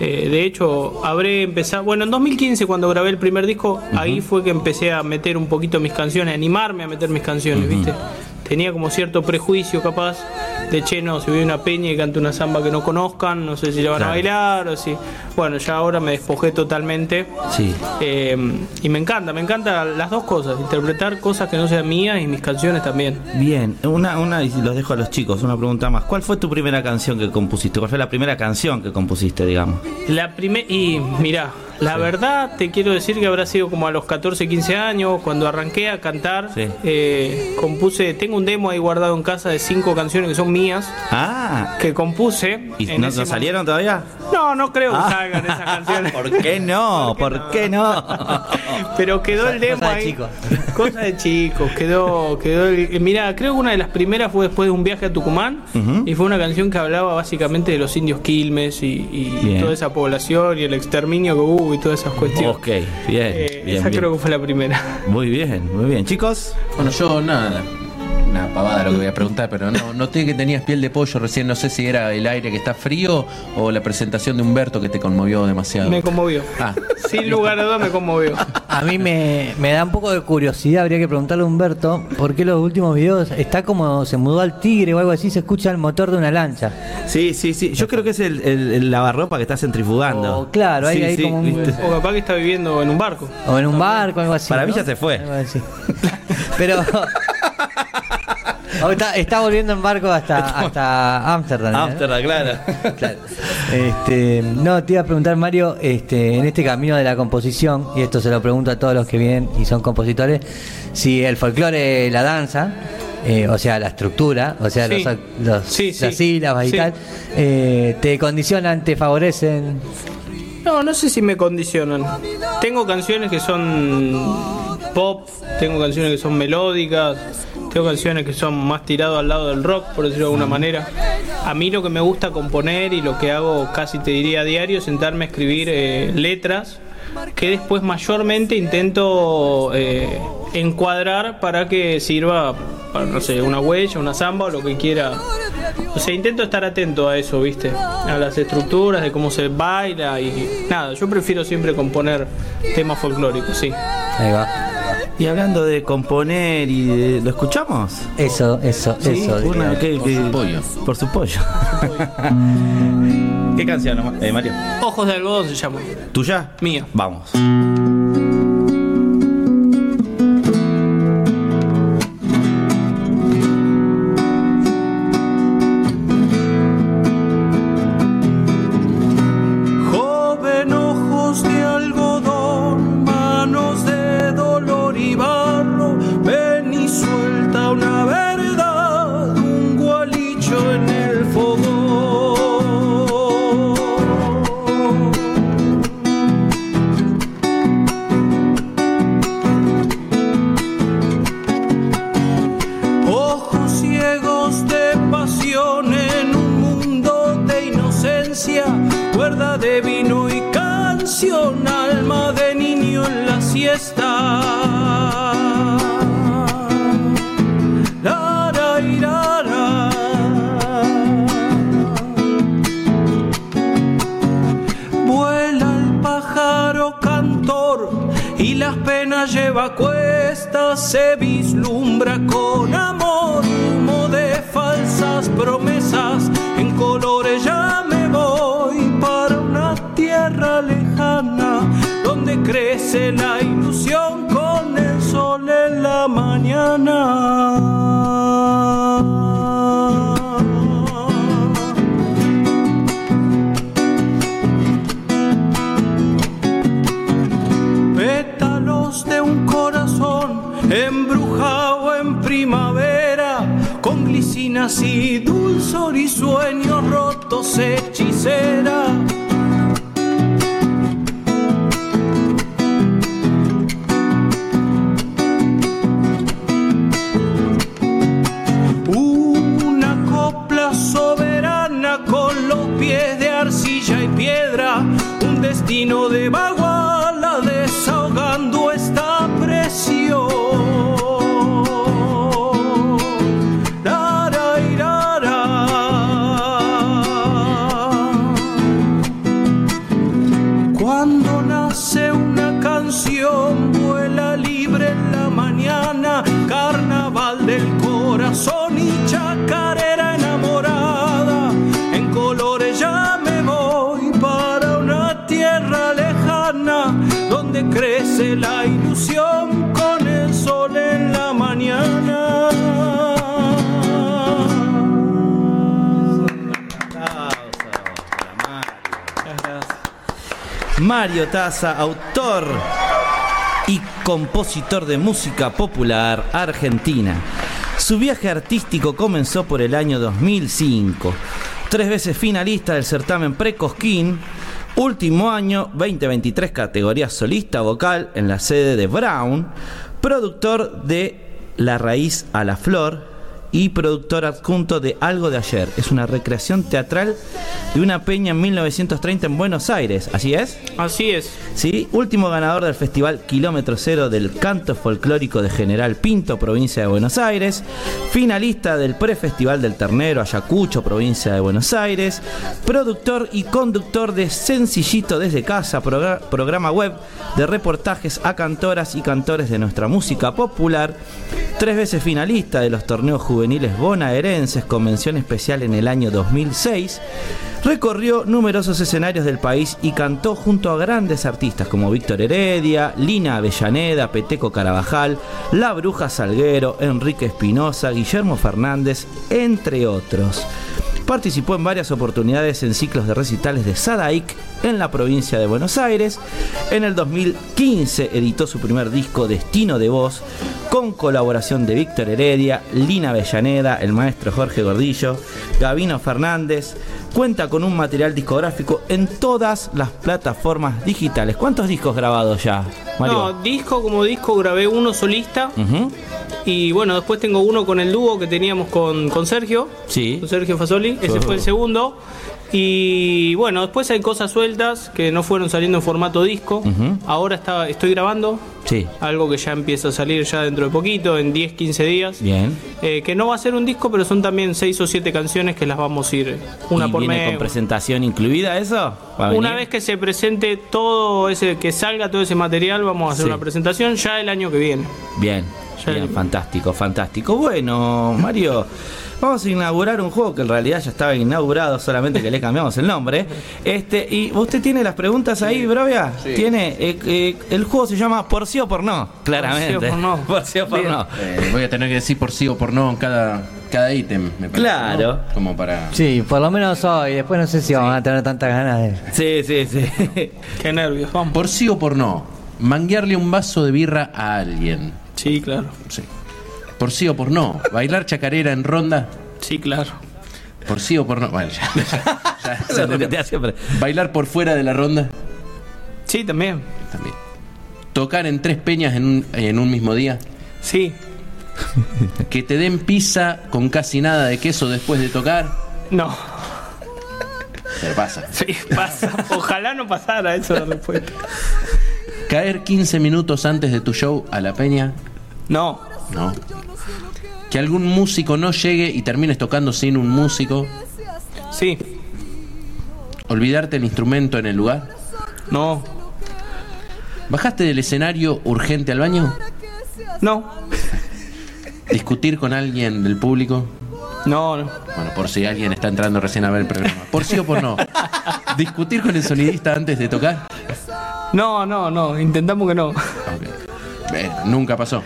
Eh, de hecho, habré empezado, bueno, en 2015 cuando grabé el primer disco, ahí fue que empecé a meter un poquito mis canciones, animarme a meter mis canciones, ¿viste? Tenía como cierto prejuicio capaz de, che, no, si voy a una peña y canto una samba que no conozcan, no sé si la van Claro. a bailar o si... Bueno, ya ahora me despojé totalmente. Sí. Eh, y me encanta, me encanta las dos cosas, interpretar cosas que no sean mías y mis canciones también. Bien, una, una, y los dejo a los chicos, una pregunta más. ¿Cuál fue tu primera canción que compusiste? ¿Cuál fue la primera canción que compusiste, digamos? La primer y mira, la verdad te quiero decir que habrá sido como a los 14, 15 años cuando arranqué a cantar. Sí. eh, compuse, tengo un demo ahí guardado en casa de cinco canciones que son mías Ah, que compuse. ¿y no, salieron todavía? No, no creo que Ah. salgan esas canciones. <laughs> ¿Por qué no? <laughs> ¿Por qué no? <laughs> Pero quedó el demo Cosa de chicos. Cosa de chicos, quedó, quedó el- mira, creo que una de las primeras fue después de un viaje a Tucumán y fue una canción que hablaba básicamente de los indios Quilmes y, y toda esa población y el exterminio que hubo y todas esas cuestiones. Ok, bien, Eh, bien, esa bien. creo que fue la primera. Muy bien, muy bien. Chicos, Bueno, yo nada. Una pavada lo que voy a preguntar, pero no, noté que tenías piel de pollo recién. No sé si era el aire que está frío o la presentación de Humberto que te conmovió demasiado. Me conmovió. Ah, Sin lugar a dudas me conmovió. A mí me, me da un poco de curiosidad, habría que preguntarle a Humberto, ¿por qué los últimos videos está como se mudó al tigre o algo así, se escucha el motor de una lancha? sí, sí, sí. Yo creo que es el, el- el lavarropa que está centrifugando. Oh, claro, hay Sí, ahí sí, como un-. O capaz que está viviendo en un barco. O en un barco, algo así. Para mí ¿no? ya se fue. <laughs> Pero. O está, está volviendo en barco hasta hasta Ámsterdam. ¿no? Ámsterdam, claro. Claro. Este, no, te iba a preguntar, Mario, este, en este camino de la composición, y esto se lo pregunto a todos los que vienen y son compositores, si el folclore, la danza, eh, o sea, la estructura, o sea, Sí. los, los- Sí, sí. las sílabas y Sí. tal, eh, te condicionan, te favorecen. No, no sé si me condicionan. Tengo canciones que son pop, tengo canciones que son melódicas, tengo canciones que son más tiradas al lado del rock, por decirlo de alguna manera. A mí lo que me gusta componer y lo que hago casi te diría a diario es sentarme a escribir eh, letras que después mayormente intento eh, encuadrar para que sirva para, no sé, una huella, una samba o lo que quiera. O sea, intento estar atento a eso, ¿viste? A las estructuras, de cómo se baila y nada. Yo prefiero siempre componer temas folclóricos, sí. Ahí va. Y hablando de componer y de- ¿lo escuchamos? Eso, eso, Sí, eso. una- ¿qué- por su pollo. Por su pollo. <laughs> ¿Qué canción, eh, Mario? Ojos de algodón se llama. ¿Tuya? Mía. Vamos. Mario Taza, autor y compositor de música popular argentina. Su viaje artístico comenzó por el año 2005. Tres veces finalista del certamen Precosquín. Último año, 2023, categoría solista vocal en la sede de Brown. Productor de La Raíz a la Flor y productor adjunto de Algo de Ayer. Es una recreación teatral de una peña en 1930 en Buenos Aires. ¿Así es? Así es. Sí, último ganador del Festival Kilómetro Cero del Canto Folclórico de General Pinto, provincia de Buenos Aires. Finalista del Prefestival del Ternero, Ayacucho, provincia de Buenos Aires. Productor y conductor de Sencillito desde Casa, progra- programa web de reportajes a cantoras y cantores de nuestra música popular. Tres veces finalista de los torneos juveniles bonaerenses con mención especial en el año 2006. Recorrió numerosos escenarios del país y cantó junto a grandes artistas como Víctor Heredia, Lina Avellaneda, Peteco Carabajal, La Bruja Salguero, Enrique Espinosa, Guillermo Fernández, entre otros. Participó en varias oportunidades en ciclos de recitales de Sadaic en la provincia de Buenos Aires. En el 2015 editó su primer disco Destino de Voz con colaboración de Víctor Heredia, Lina Avellaneda, el maestro Jorge Gordillo, Gavino Fernández. Cuenta con un material discográfico en todas las plataformas digitales. ¿Cuántos discos grabados ya, Mario? No, disco como disco grabé uno solista. Y bueno, después tengo uno con el dúo que teníamos con, con Sergio. Sí. Con Sergio Fasoli. Ese fue el segundo. Y bueno, después hay cosas sueltas que no fueron saliendo en formato disco. Ahora está, estoy grabando Sí. algo que ya empieza a salir ya dentro de poquito, en 10, 15 días. Bien. Eh, que no va a ser un disco, pero son también 6 o 7 canciones que las vamos a ir una ¿Y por viene mes. con presentación incluida eso? ¿Va a Una vez que se presente todo ese, que salga todo ese material, vamos a hacer Sí. una presentación ya el año que viene. Bien, Ya bien, el- fantástico, fantástico. Bueno, Mario, vamos a inaugurar un juego que en realidad ya estaba inaugurado, solamente que le cambiamos el nombre. Este, y usted tiene las preguntas ahí, Brovia. Tiene, eh, eh, el juego se llama Por sí o por no, claramente. Por sí o por no. <laughs> Por sí o por Bien. no. Eh, voy a tener que decir por sí o por no en cada, cada ítem, me parece. Claro. ¿no? Como para. Sí, por lo menos hoy. Después no sé si vamos a tener tantas ganas de. Sí, sí, sí. <laughs> Qué nervios, vamos. Por sí o por no. Manguearle un vaso de birra a alguien. Sí, claro. Sí. Por sí o por no. Bailar chacarera en ronda. Sí, claro. Por sí o por no. Bueno, ya, <laughs> Lo. Bailar por fuera de la ronda. Sí, también. También. Tocar en tres peñas en un, en un mismo día. Sí. <laughs> Que te den pizza con casi nada de queso después de tocar. No. Pero pasa. Sí, pasa. Ojalá no pasara eso la respuesta. Caer 15 minutos antes de tu show a la peña. No. No. Que algún músico no llegue y termines tocando sin un músico. Sí. Olvidarte el instrumento en el lugar. No. ¿Bajaste del escenario urgente al baño? No. ¿Discutir con alguien del público? No, no. Bueno, por si alguien está entrando recién a ver el programa. Por sí o por no. ¿Discutir con el sonidista antes de tocar? No, no, no. Intentamos que no. Ok. Bueno, nunca pasó.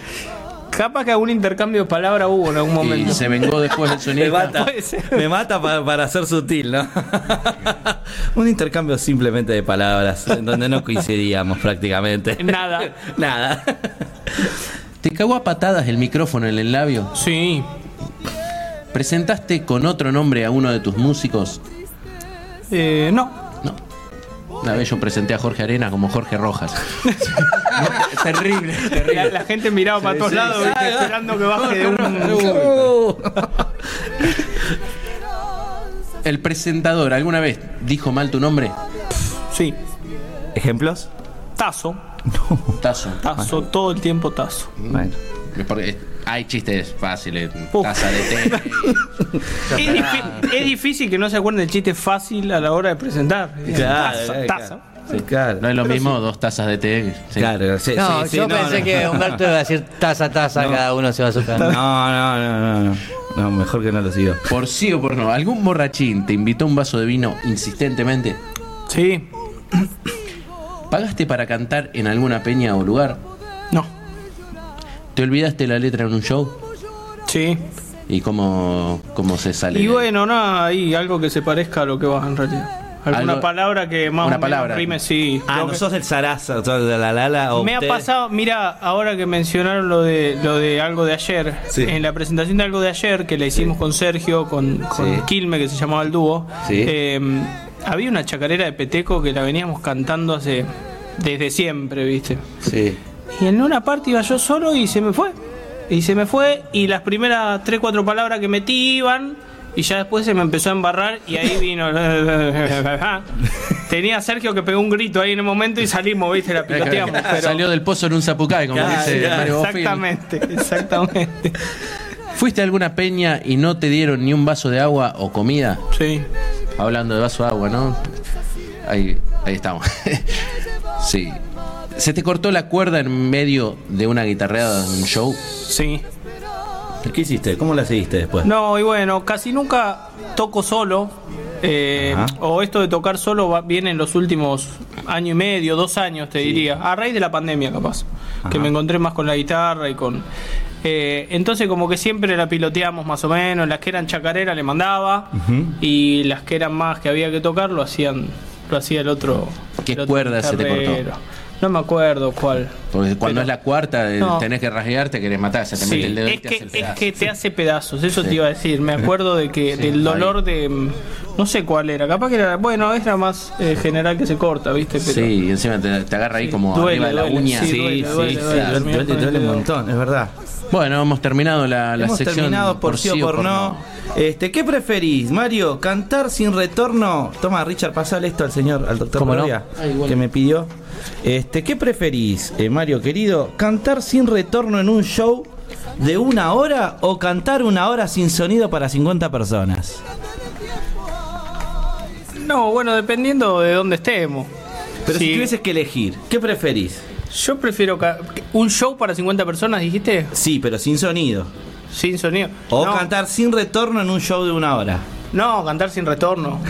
Capaz que algún intercambio de palabras hubo en algún Y momento. se vengó después del <laughs> Me sonidista. mata, me mata pa- para ser sutil, ¿no? <laughs> Un intercambio simplemente de palabras, en donde no coincidíamos prácticamente. <laughs> Nada. Nada. ¿Te cagó a patadas el micrófono en el labio? Sí. ¿presentaste con otro nombre a uno de tus músicos? Eh, no. Una vez yo presenté a Jorge Arena como Jorge Rojas. No, <laughs> terrible, terrible. La, la gente miraba para Sí, todos sí, lados sí. ¿viste? esperando que baje de un. ¿El presentador alguna vez dijo mal tu nombre? Sí. ¿Ejemplos? Tazo. Tazo. Tazo, todo el tiempo tazo. Bueno. Porque hay chistes fáciles. Taza de té. <laughs> Es, difícil que no se acuerden del chiste fácil a la hora de presentar. Claro, taza, taza. Sí, claro. No es lo Pero mismo dos tazas de té. sí. Claro, sí, No, sí, sí, yo no, pensé no. que Humberto iba a decir taza, taza, cada uno se va a su casa. No, no, no, no, no. No, mejor que no lo sigo. Por sí o por no. ¿Algún borrachín te invitó un vaso de vino insistentemente? Sí. ¿Pagaste para cantar en alguna peña o lugar? ¿Te olvidaste la letra en un show? Sí. ¿Y cómo, cómo se sale? Y de- bueno, nada, ahí algo que se parezca a lo que va en realidad. Alguna Algo- palabra que más una o menos palabra. rime, sí. Ah, no que- sos el zaraza, sos de la lala o Me ha pasado, mira, ahora que mencionaron lo de lo de algo de ayer, Sí. en la presentación de algo de ayer que le hicimos con Sergio, con, con Sí. Quilme, que se llamaba el dúo, Sí. eh, había una chacarera de Peteco que la veníamos cantando hace desde siempre, ¿viste? Sí. Y en una parte iba yo solo y se me fue. Y se me fue y las primeras tres, cuatro palabras que metí iban y ya después se me empezó a embarrar y ahí vino... Tenía a Sergio que pegó un grito ahí en el momento y salimos, ¿viste? La piloteamos. <laughs> pero- Salió del pozo en un zapucay, como Claro, dice claro, Mario. Exactamente, exactamente. ¿Fuiste a alguna peña y no te dieron ni un vaso de agua o comida? Sí. Hablando de vaso de agua, ¿no? Ahí, ahí estamos. <laughs> sí. ¿Se te cortó la cuerda en medio de una guitarreada en un show? Sí. ¿Qué hiciste? ¿Cómo la seguiste después? No, y bueno, casi nunca toco solo. eh, o esto de tocar solo va- viene en los últimos año y medio, dos años, te diría. A raíz de la pandemia, capaz. Que me encontré más con la guitarra y con. eh, entonces, como que siempre la piloteamos más o menos. Las que eran chacareras le mandaba. Y las que eran más que había que tocar lo hacían. Lo hacía el otro. ¿Qué el otro cuerda se te cortó? No me acuerdo cuál. Porque cuando Pero- es la cuarta, eh, No. tenés que rasguear, te querés matar, se te Sí, mete el dedo y es te que, hace el es que te hace pedazos, eso Sí. te iba a decir. Me acuerdo de que <laughs> Sí, del dolor de. No sé cuál era, capaz que era. Bueno, era más eh, general que se corta, ¿viste? Pero, Sí, y encima te, te agarra ahí como Duele, arriba de la duele, uña. sí, duele, duele, duele, un montón, es verdad. Bueno, hemos terminado la, la Hemos sección. terminado por, sí o por, no. Este, ¿Qué preferís, Mario? ¿Cantar sin retorno? Toma, Richard, pasale esto al señor, al doctor. Gloria, Ah, que me pidió. Este, ¿Qué preferís, eh, Mario querido? ¿Cantar sin retorno en un show de una hora o cantar una hora sin sonido para 50 personas? No, bueno, dependiendo de dónde estemos. Pero si tuvieses que elegir, ¿qué preferís? Yo prefiero. ¿Un show para 50 personas, dijiste? Sí, pero sin sonido. Sin sonido. O no, cantar sin retorno en un show de una hora. No, cantar sin retorno.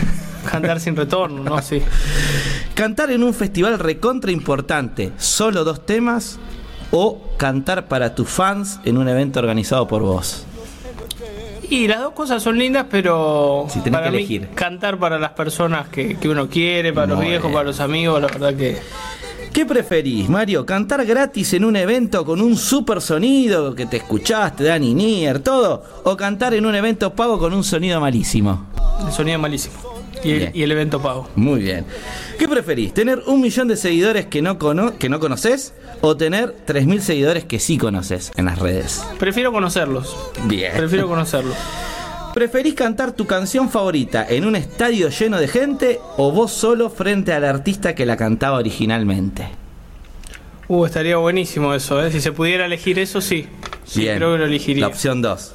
cantar sin retorno, no, sí. <laughs> Cantar en un festival recontra importante, solo dos temas, o cantar para tus fans en un evento organizado por vos. Y las dos cosas son lindas, pero Si tenés para que mí elegir. cantar para las personas que, que uno quiere, para los viejos, bien. para los amigos, la verdad que ¿Qué preferís, Mario? ¿Cantar gratis en un evento con un super sonido que te escuchaste, Dani Nier, todo? ¿O cantar en un evento pago con un sonido malísimo? el sonido malísimo. Y Bien. el, y el evento pago. Muy bien. ¿Qué preferís? ¿Tener un millón de seguidores que no, cono que no conoces o tener 3.000 seguidores que sí conoces en las redes? Prefiero conocerlos. Bien. Prefiero conocerlos. <laughs> ¿Preferís cantar tu canción favorita en un estadio lleno de gente o vos solo frente al artista que la cantaba originalmente? Uh, estaría buenísimo eso, ¿eh? Si se pudiera elegir eso, sí. Sí, Bien. creo que lo elegiría. La opción 2.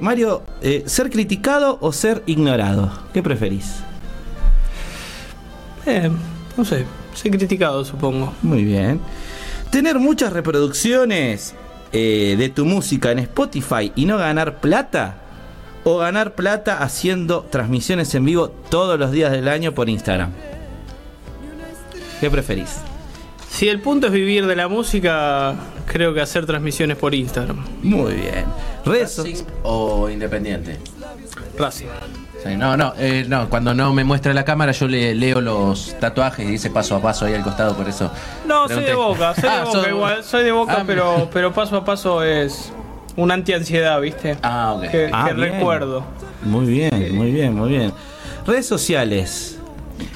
Mario, eh, ¿ser criticado o ser ignorado? ¿Qué preferís? Eh, no sé, soy criticado, supongo. Muy bien. ¿Tener muchas reproducciones eh, de tu música en Spotify y no ganar plata? ¿O ganar plata haciendo transmisiones en vivo todos los días del año por Instagram? ¿Qué preferís? Si el punto es vivir de la música, creo que hacer transmisiones por Instagram. Muy bien. ¿Racing o independiente? Racing. Sí, no, no, eh, no, cuando no me muestra la cámara yo le leo los tatuajes y dice paso a paso ahí al costado, por eso. No, soy pregunté. de boca, soy Ah, de boca sos- igual, soy de boca, Ah, pero, pero paso a paso es. Un antiansiedad, ¿viste? Ah, ok. Que, Ah, que recuerdo. Muy bien, muy bien, muy bien. Redes sociales.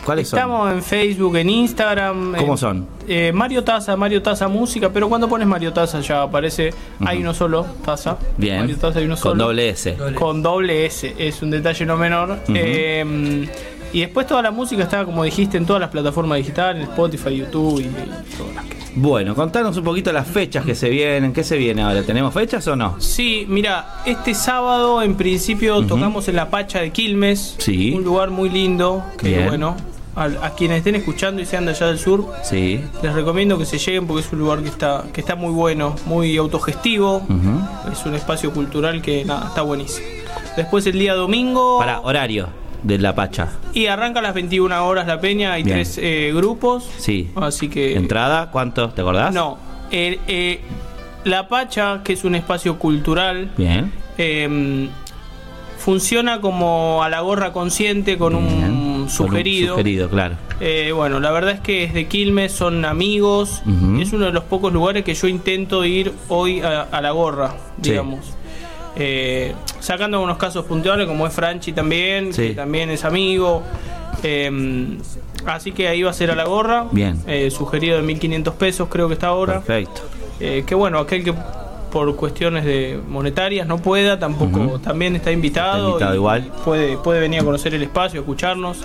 ¿Cuáles son? Estamos en Facebook, en Instagram. ¿Cómo en- son? eh, Mario Taza, Mario Taza Música, pero cuando pones Mario Taza ya aparece, hay uno solo, Taza. Bien. Mario Taza hay uno Con solo. doble S. Con doble S, es un detalle no menor. Eh, y después toda la música está, como dijiste, en todas las plataformas digitales, Spotify, YouTube y, y todas las que. Bueno, contanos un poquito las fechas que se vienen. ¿Qué se viene ahora? ¿Tenemos fechas o no? Sí, mira, este sábado en principio tocamos en la Pacha de Quilmes, Sí. un lugar muy lindo, que Bien. bueno, a, a quienes estén escuchando y sean de allá del sur, Sí. les recomiendo que se lleguen porque es un lugar que está, que está muy bueno, muy autogestivo, es un espacio cultural que nada, está buenísimo. Después el día domingo Para horario de la Pacha. y arranca a las 21 horas la peña, hay Bien. tres eh, grupos, Sí. así que... ¿Entrada? ¿Cuánto? ¿Te acordás? No, el, eh, la Pacha, que es un espacio cultural, Bien. eh, funciona como a la gorra consciente con un Con un sugerido. sugerido, claro. Eh, bueno, la verdad es que es de Quilmes, son amigos. Es uno de los pocos lugares que yo intento ir hoy a, a la gorra, Sí. Eh, sacando unos casos puntuales, como es Franchi también, Sí. que también es amigo. Eh, así que ahí va a ser a la gorra. Bien. Eh, sugerido de 1500 pesos, creo que está ahora. Perfecto. Eh, que bueno, aquel que por cuestiones de monetarias no pueda, tampoco también está invitado. Está invitado igual. Puede, puede venir a conocer el espacio, escucharnos.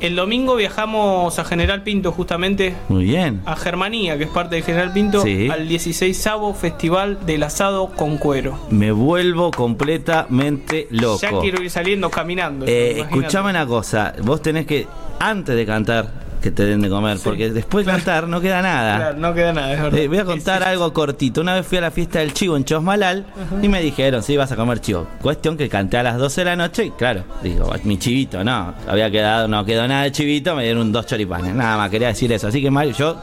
El domingo viajamos a General Pinto, justamente Muy bien. a Germanía, que es parte de General Pinto, Sí. al 16 Festival del Asado con Cuero. Me vuelvo completamente loco. Ya quiero ir saliendo caminando. Eh, escuchame una cosa, vos tenés que, antes de cantar, que te den de comer, porque después de cantar no queda nada. Claro, no queda nada, es verdad. Eh, voy a contar algo cortito. Una vez fui a la fiesta del chivo en Chosmalal y me dijeron, sí, vas a comer chivo. Cuestión que canté a las 12 de la noche y claro, digo, mi chivito, no, había quedado, no quedó nada de chivito, me dieron dos choripanes. Nada más, quería decir eso. Así que Mario, yo,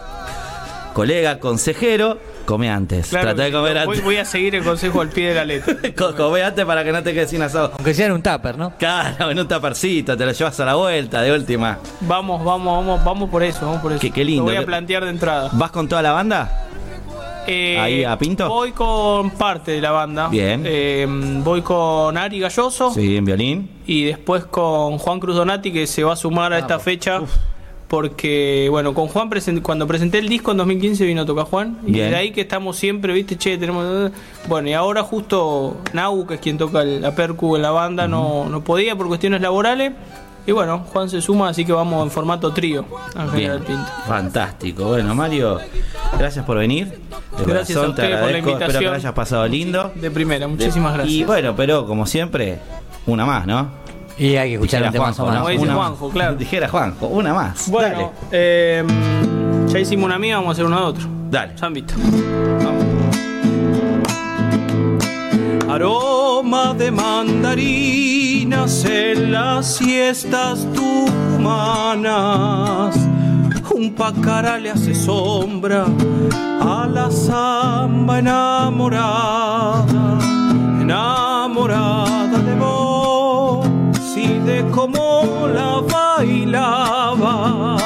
colega, consejero, come antes. Claro, Trata de comer voy, antes. voy a seguir el consejo al pie de la letra. <laughs> Co- Come antes para que no te quedes sin asado. Aunque sea en un tupper, ¿no? Claro, en un taparcito, te lo llevas a la vuelta, de última. Vamos, vamos, vamos, vamos por eso, vamos por eso. Qué- qué lindo. Lo voy a plantear de entrada. ¿Vas con toda la banda? Eh, Ahí a Pinto. Voy con parte de la banda. Bien. Eh, voy con Ari Galloso Sí, en violín. y después con Juan Cruz Donati que se va a sumar a esta fecha. Porque, bueno, con Juan cuando presenté el disco en 2015 vino a tocar Juan. Y Bien. de ahí que estamos siempre, viste, che, tenemos... Bueno, y ahora justo Nau, que es quien toca el- la percu en la banda, no, no podía por cuestiones laborales. Y bueno, Juan se suma, así que vamos en formato trío a General Bien. Pinto. Fantástico. Bueno, Mario, gracias por venir. De Gracias a corazón ustedes por la agradezco. Espero que invitación. lo hayas pasado lindo. De primera, muchísimas De- gracias. Y bueno, pero como siempre, una más, ¿no? Y hay que escuchar Dijera un tema Juanjo. Como dice Una Juanjo, más. claro. Dijera Juanjo, una más. Bueno, eh, ya hicimos una mía, vamos a hacer una de otro. Dale. Ya han visto. Aroma de mandarinas en las siestas tucumanas. Un pacara le hace sombra a la samba enamorada, enamorada de vos y de cómo la bailabas.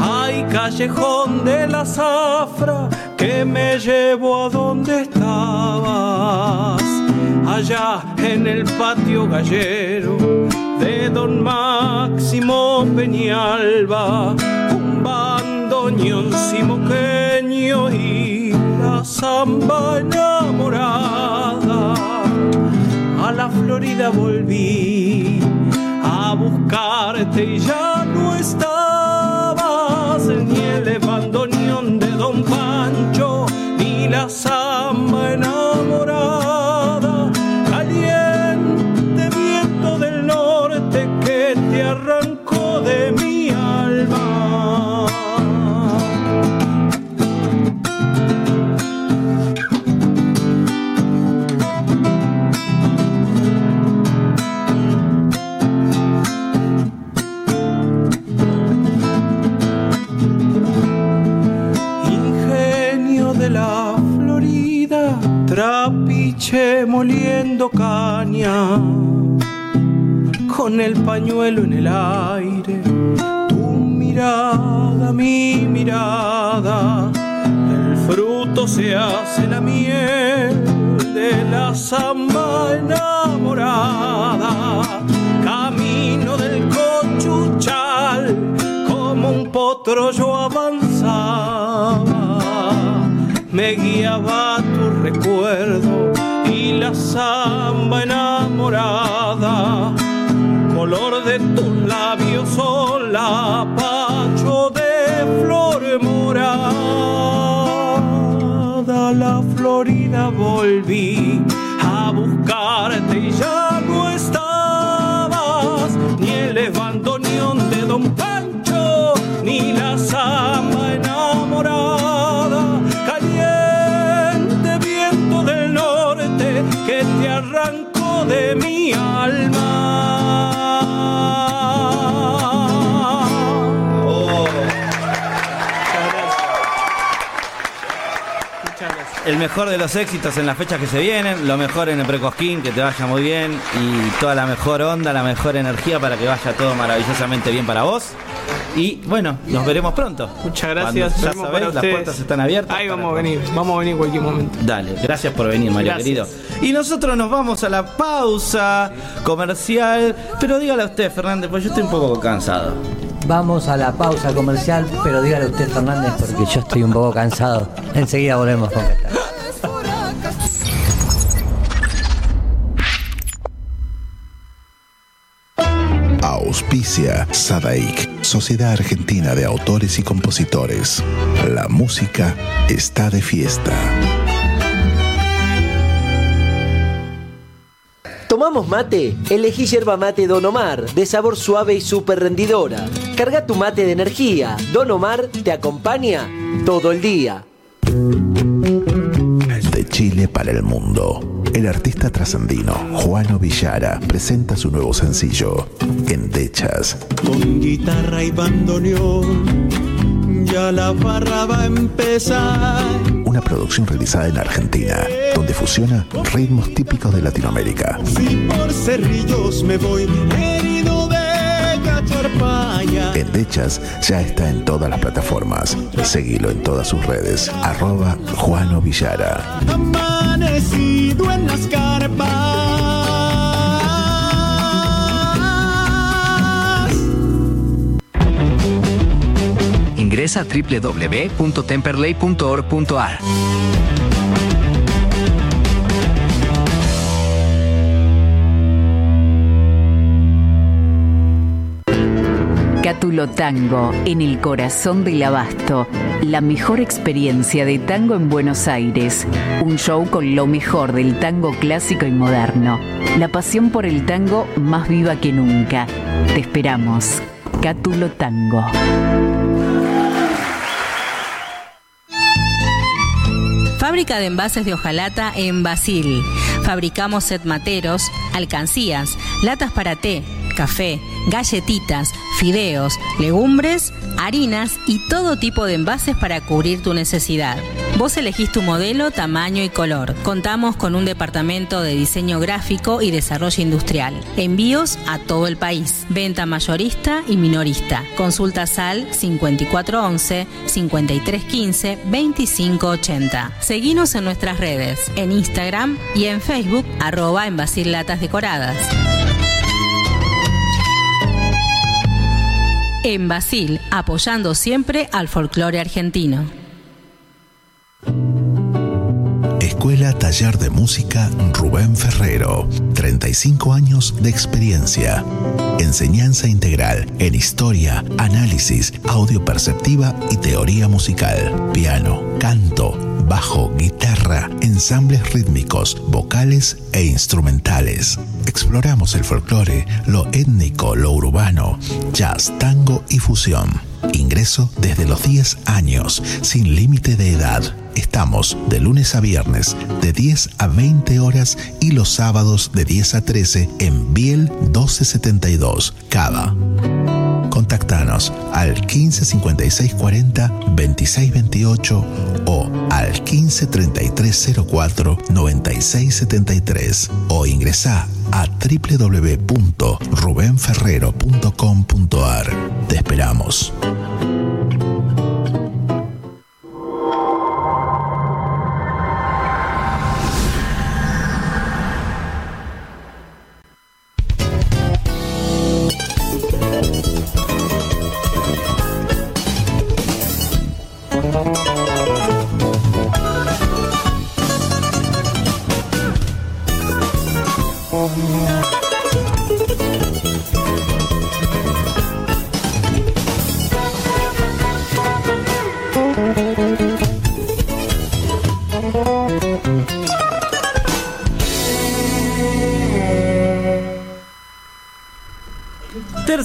Ay, callejón de la zafra que me llevó a donde estabas. Allá en el patio gallero de don Máximo Peñalba, un bandoneón simoqueño y la zamba enamorada. A la Florida volví a buscarte y ya no estabas moliendo caña, con el pañuelo en el aire, tu mirada, mi mirada, el fruto se hace la miel de la samba enamorada, camino del cochuchal, como un potro yo avanzaba, me guiaba tu recuerdo la samba enamorada, color de tus labios solapacho de flor morada, la Florida volví a buscarte y ya no estabas, ni el bandoneón de Don Pancho, ni la samba de mi alma. El mejor de los éxitos en las fechas que se vienen, lo mejor en el Precosquín, que te vaya muy bien y toda la mejor onda, la mejor energía para que vaya todo maravillosamente bien para vos. Y bueno, nos veremos pronto. Muchas gracias. Cuando ya sabés, las puertas están abiertas. Ahí vamos a venir, vamos a venir en cualquier momento. Dale, gracias por venir, Mario Gracias. querido. Y nosotros nos vamos a la pausa comercial. Pero dígale a usted, Fernández, pues yo estoy un poco cansado. Vamos a la pausa comercial, pero dígale usted, Fernández, porque yo estoy un poco cansado. Enseguida volvemos con. Auspicia Sadaik, Sociedad Argentina de Autores y Compositores. La música está de fiesta. ¿Tomamos mate? Elegí yerba mate Don Omar, de sabor suave y súper rendidora. Carga tu mate de energía. Don Omar te acompaña todo el día. De Chile para el mundo. El artista trascendino Juano Villara presenta su nuevo sencillo, Endechas. Con guitarra y bandoneón, ya la barra va a empezar. Una producción realizada en Argentina, donde fusiona ritmos típicos de Latinoamérica. Si por cerrillos me voy herido de. Endechas ya está en todas las plataformas. Seguilo en todas sus redes. Arroba Juano Villara. Amanecido en las carpas. Ingresa a www.temperley.org.ar. Cátulo Tango, en el corazón del abasto. La mejor experiencia de tango en Buenos Aires. Un show con lo mejor del tango clásico y moderno. La pasión por el tango más viva que nunca. Te esperamos. Cátulo Tango. Fábrica de envases de hojalata en Basil. Fabricamos set materos, alcancías, latas para té, café, galletitas, fideos, legumbres, harinas y todo tipo de envases para cubrir tu necesidad. Vos elegís tu modelo, tamaño y color. Contamos con un departamento de diseño gráfico y desarrollo industrial. Envíos a todo el país. Venta mayorista y minorista. Consulta SAL 5411 5315 2580. Seguinos en nuestras redes, en Instagram y en Facebook, arroba en Latas Decoradas. En Basil, apoyando siempre al folclore argentino. Escuela Taller de Música Rubén Ferrero. 35 años de experiencia. Enseñanza integral en historia, análisis, audio perceptiva y teoría musical. Piano, canto, bajo, guitarra, ensambles rítmicos, vocales e instrumentales. Exploramos el folclore, lo étnico, lo urbano, jazz, tango y fusión. Ingreso desde los 10 años, sin límite de edad. Estamos de lunes a viernes de 10 a 20 horas y los sábados de 10 a 13 en Biel 1272, Cava. Contactanos al 15 56 40 26 28 o al 15 33 04 96 73 o ingresa a www.rubenferrero.com.ar. Te esperamos. Thank you.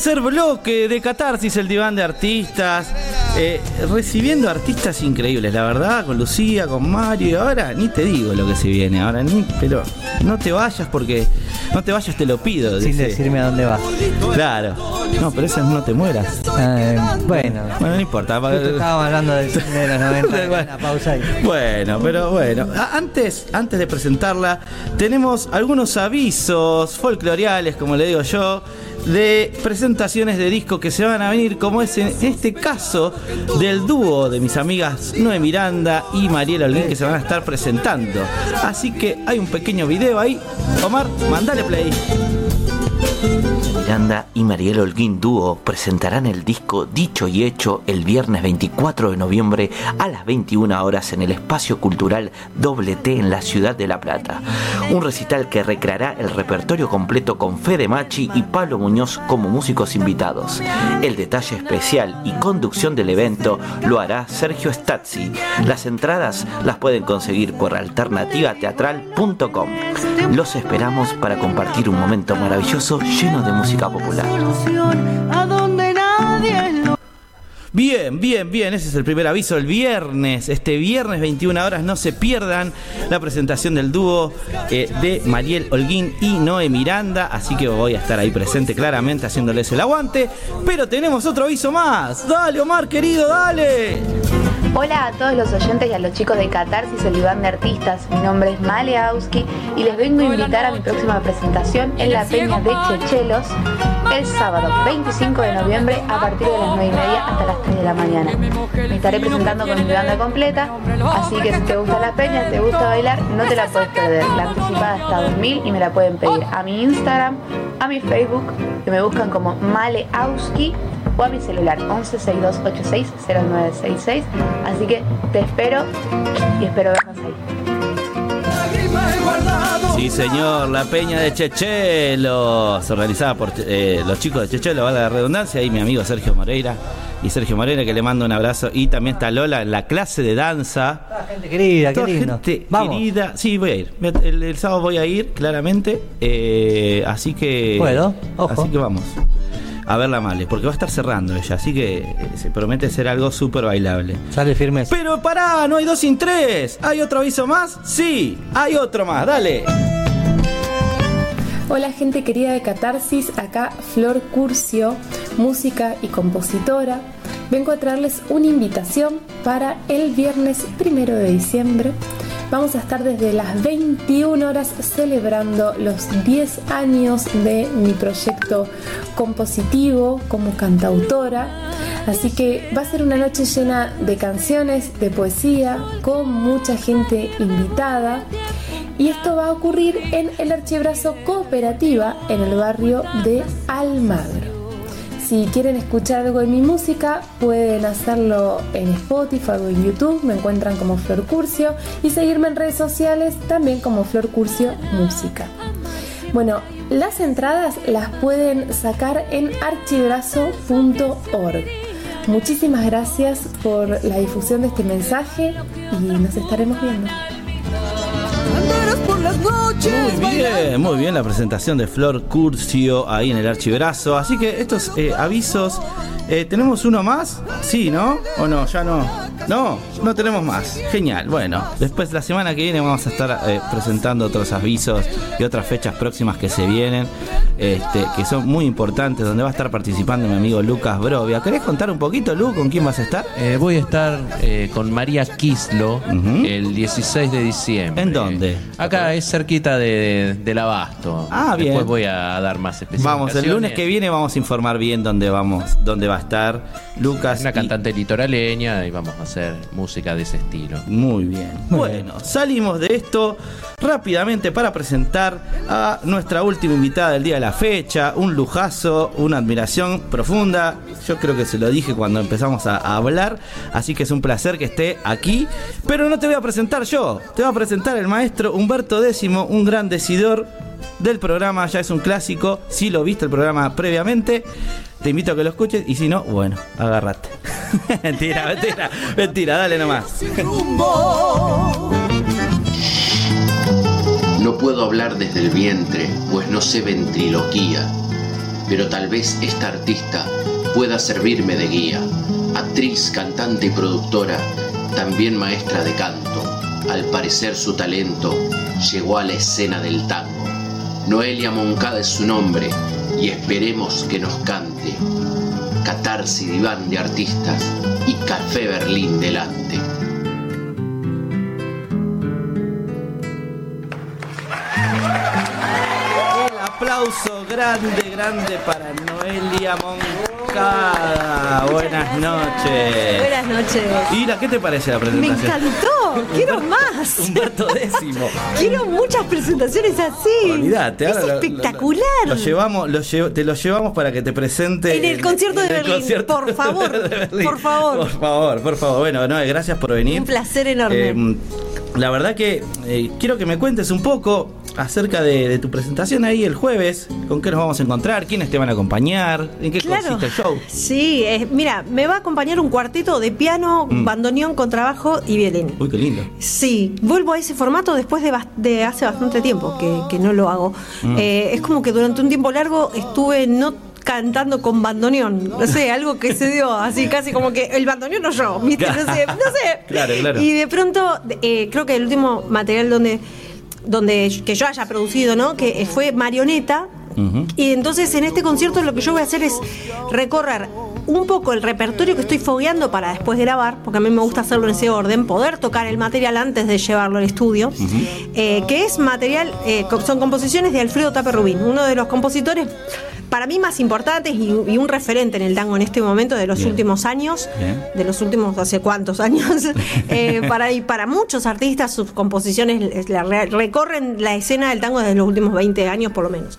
Tercer bloque de Catarsis, el diván de artistas. eh, recibiendo artistas increíbles, la verdad, con Lucía, con Mario. Y ahora ni te digo lo que se viene, ahora ni. Pero no te vayas porque. No te vayas, te lo pido. Sin dice. decirme a dónde vas. Claro. No, pero eso es no te mueras. Eh, bueno, Bueno, no importa. justo estábamos hablando del cine <laughs> de los 90. Una pausa ahí. Bueno, pero bueno. A- Antes, antes de presentarla, tenemos algunos avisos folcloriales, como le digo yo, de presentaciones de disco que se van a venir, como es en este caso del dúo de mis amigas Noé Miranda y Mariela Olguín que se van a estar presentando. Así que hay un pequeño video ahí. Omar, mandale play. Miranda y Mariel Holguín Dúo presentarán el disco Dicho y Hecho el viernes 24 de noviembre a las 21 horas en el Espacio Cultural Doble T en la ciudad de La Plata. Un recital que recreará el repertorio completo con Fede Machi y Pablo Muñoz como músicos invitados. El detalle especial y conducción del evento lo hará Sergio Stazzi. Las entradas las pueden conseguir por alternativateatral.com. Los esperamos para compartir un momento maravilloso lleno de música popular. Bien, bien, bien. Ese es el primer aviso. El viernes, este viernes 21 horas, no se pierdan la presentación del dúo eh, de Mariel Holguín y Noé Miranda. Así que voy a estar ahí presente claramente haciéndoles el aguante. Pero tenemos otro aviso más. Dale, Omar, querido, dale. Hola a todos los oyentes y a los chicos de Catarsis, el diván de artistas. Mi nombre es Male Auski y les vengo a invitar a mi próxima presentación en la Peña de Chechelos el sábado 25 de noviembre a partir de las 9 y media hasta las 3 de la mañana. Me estaré presentando con mi banda completa, así que si te gusta la peña, te gusta bailar, no te la puedes perder. La anticipada está a 2000 y me la pueden pedir a mi Instagram, a mi Facebook, que me buscan como Male Auski o a mi celular 1162860966. Así que te espero y espero vernos ahí. Sí, señor, la peña de Chechelos, organizada por eh, los chicos de Chechelos, vale la redundancia, y mi amigo Sergio Moreira. Y Sergio Moreira, que le mando un abrazo. Y también está Lola en la clase de danza. Gente querida, qué Toda lindo. gente Vamos. querida. Sí, voy a ir. El, el sábado voy a ir, claramente. Eh, así que. Bueno, ojo. Así que vamos. A verla Male, porque va a estar cerrando ella. Así que eh, se promete ser algo súper bailable. Sale firme. Pero pará, no hay dos sin tres. ¿Hay otro aviso más? Sí, hay otro más. Dale. Hola gente querida de Catarsis, acá Flor Curcio, música y compositora. Vengo a traerles una invitación para el viernes primero de diciembre. Vamos a estar desde las 21 horas celebrando los 10 años de mi proyecto compositivo como cantautora. Así que va a ser una noche llena de canciones, de poesía, con mucha gente invitada. Y esto va a ocurrir en el Archibrazo Cooperativa en el barrio de Almagro. Si quieren escuchar algo de mi música, pueden hacerlo en Spotify o en YouTube, me encuentran como Flor Curcio y seguirme en redes sociales también como Flor Curcio Música. Bueno, las entradas las pueden sacar en archibrazo.org. Muchísimas gracias por la difusión de este mensaje y nos estaremos viendo. Noches. Muy bien, muy bien la presentación de Flor Curcio ahí en el archibrazo. Así que estos eh, avisos, eh, ¿tenemos uno más? Sí, ¿no? ¿O no? Ya no. No, no tenemos más. Genial. Bueno, después la semana que viene vamos a estar eh, presentando otros avisos y otras fechas próximas que se vienen, este, que son muy importantes, donde va a estar participando mi amigo Lucas Brovia. ¿Querés contar un poquito, Lu, con quién vas a estar? Eh, voy a estar eh, con María Kislo el 16 de diciembre. ¿En dónde? Acá es cerquita de, del Abasto. Ah, bien. Después voy a dar más especificaciones. Vamos, el lunes que viene vamos a informar bien dónde vamos, dónde va a estar Lucas. Una y- cantante litoraleña y vamos a hacer música de ese estilo. Muy bien. bueno, salimos de esto rápidamente para presentar a nuestra última invitada del día de la fecha. Un lujazo, una admiración profunda. Yo creo que se lo dije cuando empezamos a, a hablar. Así que es un placer que esté aquí. Pero no te voy a presentar yo. Te voy a presentar el maestro Humberto Un gran decidor del programa. Ya es un clásico. Si lo viste el programa previamente. Te invito a que lo escuches y si no, bueno, agárrate. <laughs> mentira, mentira, mentira, dale nomás. No puedo hablar desde el vientre, pues no sé ventriloquía, pero tal vez esta artista pueda servirme de guía. Actriz, cantante y productora, también maestra de canto. Al parecer su talento llegó a la escena del tango. Noelia Moncada es su nombre y esperemos que nos cante. Catarsis diván de artistas y Café Berlín delante. El aplauso grande, grande para Noelia Moncada. Buenas noches. Buenas noches. Ira, ¿qué te parece la Me presentación? encantó, <laughs> quiero más. Humberto décimo. Quiero muchas presentaciones así. Olvídate, es ahora lo- lo- espectacular. Lo, llevamos, lo te lo llevamos para que te presente En el concierto de el Berlín, concierto por favor, Berlín. por favor. Por favor, por favor. Bueno, no, gracias por venir. Un placer enorme. Eh, la verdad que eh, quiero que me cuentes un poco acerca de, de tu presentación ahí el jueves. ¿Con qué nos vamos a encontrar? ¿Quiénes te van a acompañar? ¿En qué Claro. consiste el show? Sí, eh, mira, me va a acompañar un cuarteto de piano, Mm. bandoneón, contrabajo y violín. Uy, qué lindo. Sí, vuelvo a ese formato después de, de hace bastante tiempo que, que no lo hago. Mm. Eh, es como que durante un tiempo largo estuve no cantando con bandoneón, no sé, <laughs> algo que se dio así casi como que el bandoneón no yo, ¿viste? No sé, no sé. <laughs> Claro, claro. Y de pronto, eh, creo que el último material donde, donde que yo haya producido, ¿no? Que fue Marioneta. Y entonces en este concierto lo que yo voy a hacer es recorrer un poco el repertorio que estoy fogueando para después grabar, porque a mí me gusta hacerlo en ese orden, poder tocar el material antes de llevarlo al estudio, eh, que es material, eh, son composiciones de Alfredo Tape Rubín, uno de los compositores para mí más importantes y, y un referente en el tango en este momento de los Bien. últimos años Bien. de los últimos hace cuántos años <laughs> eh, para y para muchos artistas sus composiciones la recorren la escena del tango desde los últimos 20 años por lo menos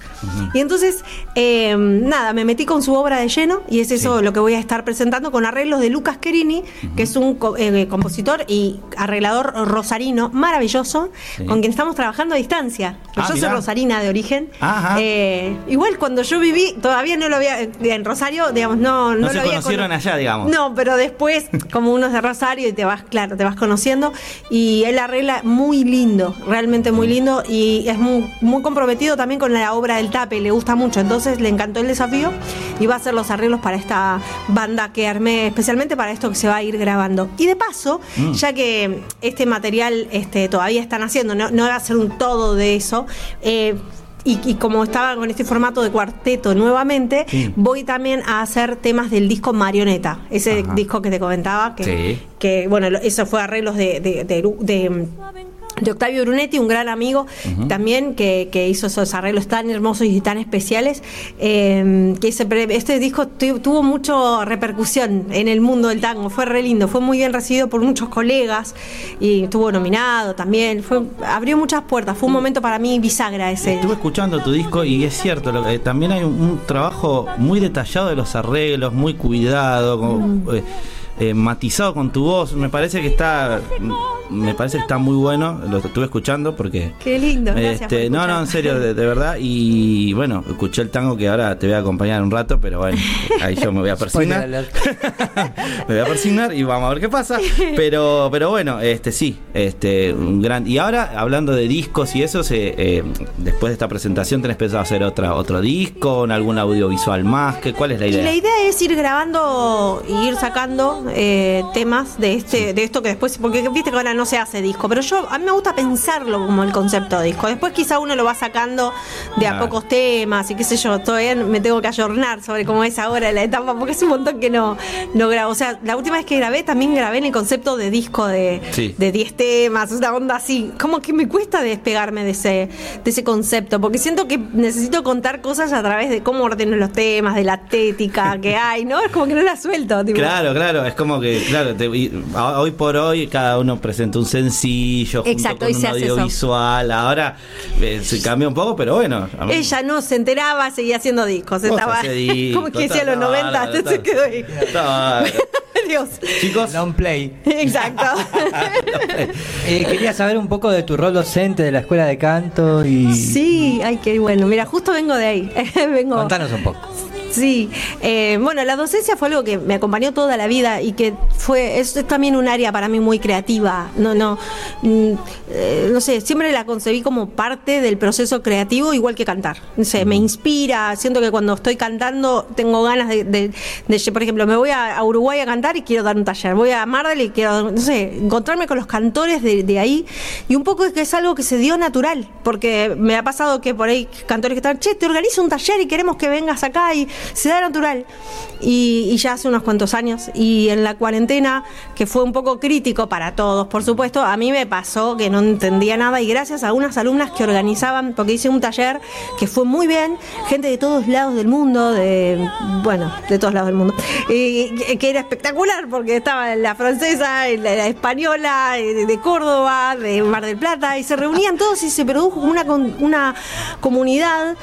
y entonces eh, nada me metí con su obra de lleno y es eso lo que voy a estar presentando con arreglos de Lucas Querini que es un eh, compositor y arreglador rosarino maravilloso Sí. con quien estamos trabajando a distancia Ah, yo soy rosarina de origen Ajá. Igual cuando yo viví todavía no lo había en Rosario digamos no no, No, lo había conocieron cono- allá, digamos. no, pero después, <laughs> como uno es de Rosario y te vas, claro, te vas conociendo. Y él arregla muy lindo, realmente muy lindo. Y es muy, muy comprometido también con la obra del tape, le gusta mucho. Entonces le encantó el desafío y va a hacer los arreglos para esta banda que armé, especialmente para esto que se va a ir grabando. Y de paso, Mm. ya que este material este, todavía están haciendo, no, no va a ser un todo de eso. eh, y, y como estaba con este formato de cuarteto nuevamente, Sí. voy también a hacer temas del disco Marioneta, ese Ajá. disco que te comentaba, que, Sí. que bueno, eso fue arreglos de, de, de, de- de Octavio Brunetti, un gran amigo también que, que hizo esos arreglos tan hermosos y tan especiales. eh, que este disco tu- tuvo mucha repercusión en el mundo del tango, fue re lindo, fue muy bien recibido por muchos colegas y estuvo nominado también. Fue, abrió muchas puertas, fue un momento para mí bisagra ese. Estuve escuchando tu disco y es cierto, lo- eh, también hay un, un trabajo muy detallado de los arreglos, muy cuidado, como, eh, eh, matizado con tu voz. Me parece que está, me parece que está muy bueno. Lo estuve escuchando porque Qué lindo. Este, no, no, en serio, de, de verdad. Y bueno, escuché el tango que ahora te voy a acompañar un rato, pero bueno, ahí yo me voy a persignar. <laughs> me voy a persignar y vamos a ver qué pasa. Pero, pero bueno, este sí, este un gran. Y ahora hablando de discos y eso, se, eh, después de esta presentación tenés pensado hacer otra otro disco, en algún audiovisual más. ¿Qué, ¿Cuál es la Y idea? la idea es ir grabando y ir sacando eh, temas de este de esto que después, porque viste que ahora no se hace disco, pero yo a mí me gusta pensarlo como el concepto de disco. Después quizá uno lo va sacando de a pocos temas y qué sé yo, todavía me tengo que ayornar sobre cómo es ahora la etapa, porque es un montón que no, no grabo. O sea, la última vez que grabé también grabé en el concepto de disco de, Sí. de 10 temas, una onda así. Como que me cuesta despegarme de ese, de ese concepto, porque siento que necesito contar cosas a través de cómo ordeno los temas, de la estética que hay, ¿no? Es como que no la suelto. tipo. Claro, claro, es como que, claro, te- hoy por hoy cada uno presenta un sencillo junto Exacto, con y un se hace eso. audiovisual. Ahora eh, se cambió un poco, pero bueno. mí- Ella no se enteraba, seguía haciendo discos. Estaba, <laughs> discos, como que decía los 90, bárbaro, se quedó ahí. <laughs> Dios. Chicos, Long play. <laughs> Exacto. Eh, quería saber un poco de tu rol docente de la escuela de canto y. Sí, ay, qué bueno. Mira, justo vengo de ahí. vengo. Contanos un poco. Sí, eh, bueno, la docencia fue algo que me acompañó toda la vida y que fue, es, es también un área para mí muy creativa. No, no, mm, eh, no sé, siempre la concebí como parte del proceso creativo, igual que cantar. No sé, me inspira, siento que cuando estoy cantando tengo ganas de, de- de- por ejemplo, me voy a, a Uruguay a cantar y quiero dar un taller, voy a Mardel y quiero, no sé, encontrarme con los cantores de, de ahí y un poco es que es algo que se dio natural, porque me ha pasado que por ahí cantores que están, che, te organizo un taller y queremos que vengas acá y se da natural. Y, ya hace unos cuantos años, y en la cuarentena, que fue un poco crítico para todos, por supuesto, a mí me pasó que no entendía nada y gracias a unas alumnas que organizaban, porque hice un taller que fue muy bien, gente de todos lados del mundo, de, bueno, de todos lados del mundo, y que- era espectacular porque estaba la francesa, la, la española, de, Córdoba, de Mar del Plata, y se reunían todos y se produjo una, una comunidad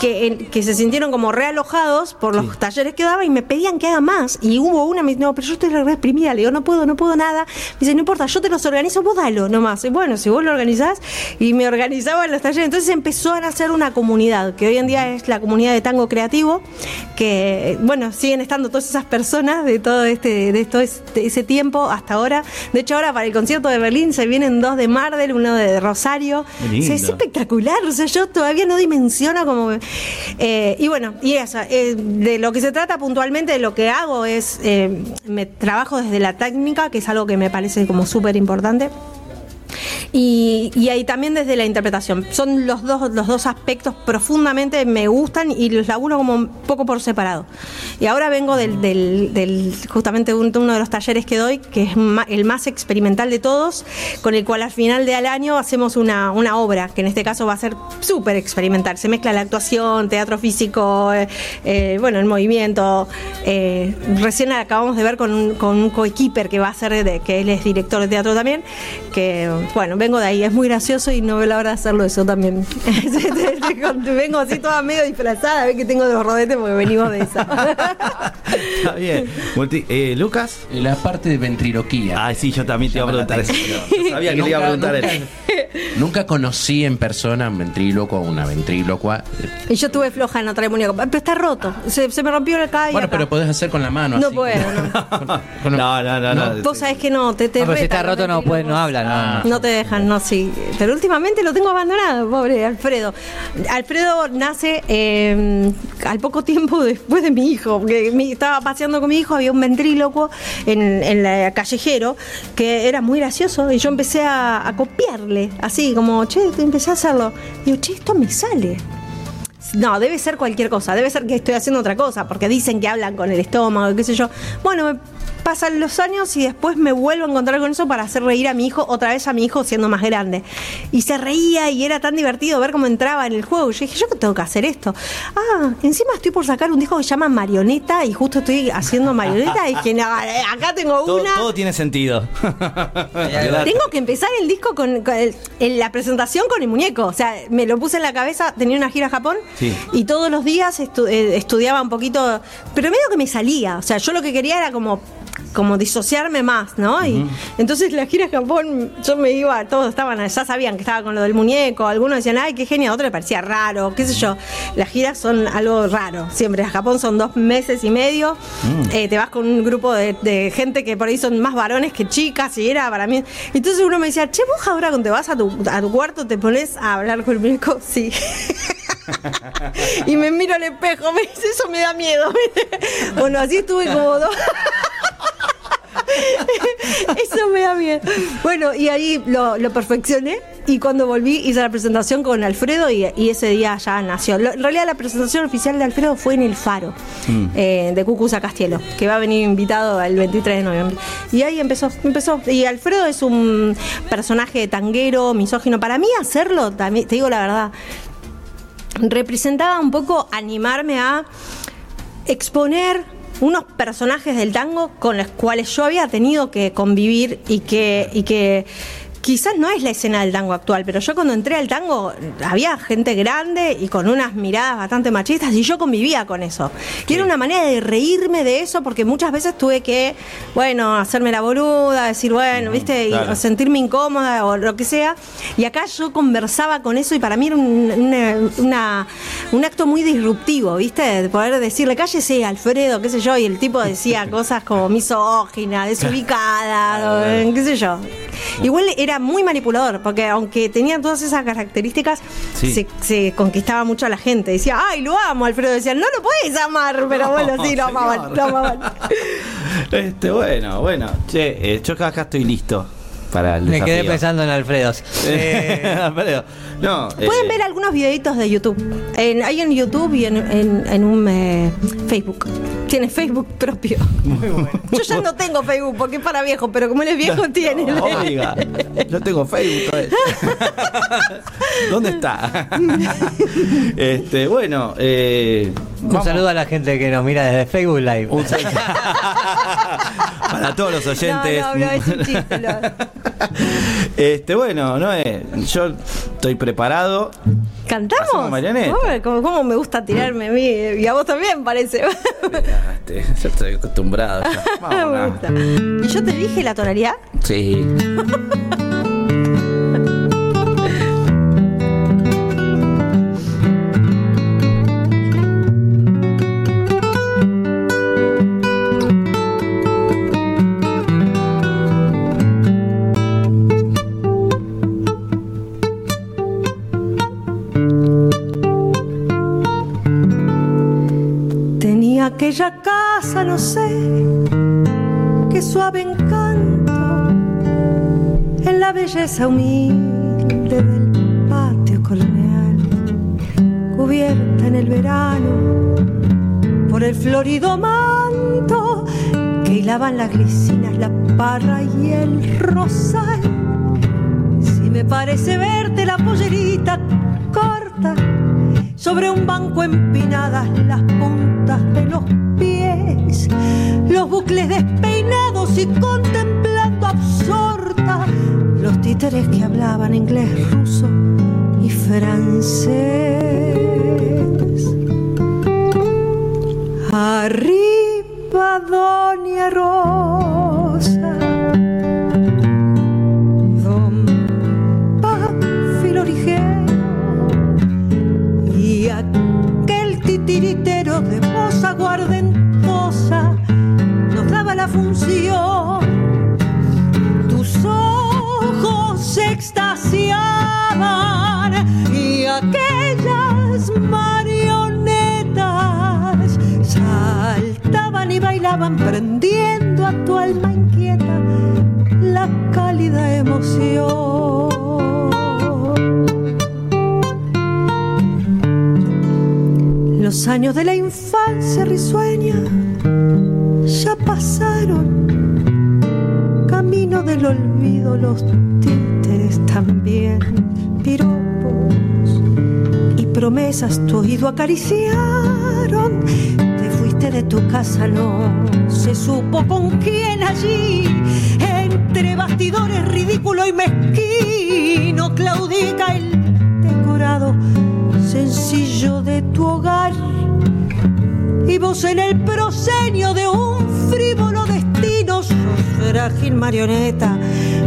que, que se sintieron como realojados por los talleres que daba y me pedían que haga más. Y hubo una, me dice, no, pero yo estoy re exprimida, le digo, no puedo, no puedo nada. Me dice, no importa, yo te los organizo, vos dalo nomás. Y bueno, si vos lo organizás, y me organizaban los talleres. Entonces empezó a nacer una comunidad, que hoy en día es la comunidad de tango creativo, que, bueno, siguen estando todas esas personas de todo este, de todo este- ese tiempo hasta ahora. De hecho, ahora para el concierto de Berlín se vienen dos de Mardel, uno de Rosario. O sea, es espectacular. O sea, yo todavía no dimensiono como. eh, y bueno, y eso, eh, de lo que se trata puntualmente, de lo que hago es. eh, me trabajo desde la técnica, que es algo que me parece como súper importante. Y, ahí también desde la interpretación. Son los dos, los dos aspectos profundamente me gustan y los laburo como un poco por separado. Y ahora vengo del, del- del- justamente un- uno de los talleres que doy, que es el más experimental de todos, con el cual al final del año hacemos una, una obra, que en este caso va a ser súper experimental. Se mezcla la actuación, teatro físico, eh, eh, bueno, el movimiento. Eh, recién acabamos de ver con con un coequiper que va a ser, de, que él es director de teatro también, que bueno, vengo de ahí, es muy gracioso y no veo la hora de hacerlo eso también. <laughs> vengo así toda medio disfrazada, ve que tengo dos rodetes porque venimos de esa. Está bien. Multi- eh, Lucas. La parte de ventriloquía. Ay, sí, yo también te iba a preguntar eso. Sabía que le iba a preguntar nunca, eso. nunca conocí en persona un ventrílocuo o una ventrílocua. Y yo estuve floja en otra muñeco, pero está roto, se, se me rompió el acá y Bueno, acá. pero podés hacer con la mano. No así. puedo, <laughs> <laughs> no. No, no, no. no. Vos sabés que no, te, te No, pero si está los roto no puede, no habla, no. No te dejan, no, sí. Pero últimamente lo tengo abandonado, pobre Alfredo. Alfredo nace eh, al poco tiempo después de mi hijo, porque mi- estaba paseando con mi hijo, había un ventrílocuo en, en la callejero que era muy gracioso y yo empecé a, copiarle, así como, che, empecé a hacerlo. Digo, che, esto me sale. No, debe ser cualquier cosa, debe ser que estoy haciendo otra cosa, porque dicen que hablan con el estómago, qué sé yo. Bueno, me pasan los años y después me vuelvo a encontrar con eso para hacer reír a mi hijo, otra vez a mi hijo siendo más grande. Y se reía y era tan divertido ver cómo entraba en el juego. Yo dije, yo que tengo que hacer esto. Ah, encima estoy por sacar un disco que se llama Marioneta y justo estoy haciendo marioneta y dije, no, acá tengo Todo, una. todo tiene sentido. <laughs> Tengo que empezar el disco con, con el- en la presentación con el muñeco. O sea, me lo puse en la cabeza, tenía una gira a Japón Sí. y todos los días estu- eh, estudiaba un poquito, pero medio que me salía. O sea, yo lo que quería era como como disociarme más, ¿no? Y entonces la gira a Japón, yo me iba, todos estaban, ya sabían que estaba con lo del muñeco, algunos decían, ay, qué genial, a otro le parecía raro, qué sé yo. Las giras son algo raro, siempre. A Japón son dos meses y medio, eh, te vas con un grupo de, de gente que por ahí son más varones que chicas, y era para mí. Entonces uno me decía, che, vos ahora cuando te vas a tu, a tu cuarto te pones a hablar con el muñeco, sí. <laughs> y me miro al espejo, me dice, eso me da miedo. bueno, así estuve como dos. <laughs> Eso me da miedo. Bueno, y ahí lo, lo perfeccioné y cuando volví hice la presentación con Alfredo y, y ese día ya nació. Lo- en realidad la presentación oficial de Alfredo fue en el Faro, eh, de Cucuza Castielo, que va a venir invitado el 23 de noviembre. Y ahí empezó, empezó. Y Alfredo es un personaje tanguero, misógino. Para mí hacerlo, también, te digo la verdad, representaba un poco animarme a exponer unos personajes del tango con los cuales yo había tenido que convivir y que, y que quizás no es la escena del tango actual, pero yo cuando entré al tango había gente grande y con unas miradas bastante machistas y yo convivía con eso. Y era una manera de reírme de eso porque muchas veces tuve que, bueno, hacerme la boluda, decir, bueno, viste, y sentirme incómoda o lo que sea. Y acá yo conversaba con eso y para mí era un, una- una- un acto muy disruptivo, viste, de poder decirle, cállese, Alfredo, qué sé yo, y el tipo decía <laughs> cosas como misógina, desubicada, qué sé yo. Igual era muy manipulador, porque aunque tenía todas esas características, Sí. se, se conquistaba mucho a la gente. Decía, ay, lo amo, Alfredo. Decía, no lo puedes amar, pero No, bueno, sí, lo amaban, lo amaban. <laughs> Este, bueno, bueno. Che, eh, yo acá estoy listo para el Me quedé pensando en Alfredo. <laughs> Eh, <laughs> Alfredo, no, eh, Pueden ver algunos videitos de YouTube. En- hay en YouTube y en, en- en un eh, Facebook. Tiene Facebook propio. Yo ya no tengo Facebook porque es para viejo, pero como él es viejo, tiene. Oiga, yo tengo Facebook. todavía. <laughs> ¿Dónde está? este, bueno, eh, Un saludo a la gente que nos mira desde Facebook Live. Para todos los oyentes. <laughs> No, no, no, es un <laughs> chiste. no. Este, bueno, no yo estoy preparado. ¿Cantamos? Uy, ¿Cómo, cómo me gusta tirarme a mí? Y a vos también parece. Este, <laughs> yo estoy acostumbrado. ya. Me gusta. ¿Y yo te dije la tonalidad? Sí. Aquella casa, no sé, qué suave encanto en la belleza humilde del patio colonial, cubierta en el verano por el florido manto que hilaban las glicinas, la parra y el rosal. Si me parece verte la pollerita corta sobre un banco empinadas las de los pies, los bucles despeinados y contemplando absorta los títeres que hablaban inglés, ruso y francés. Arriba, Doña Rosa. Años de la infancia risueña ya pasaron. Camino del olvido los títeres también. Piropos y promesas tu oído acariciaron. Te fuiste de tu casa, no se supo con quién allí. Entre bastidores ridículo y mezquino claudica el decorado sencillo de tu hogar en el proscenio de un frívolo destino. Frágil marioneta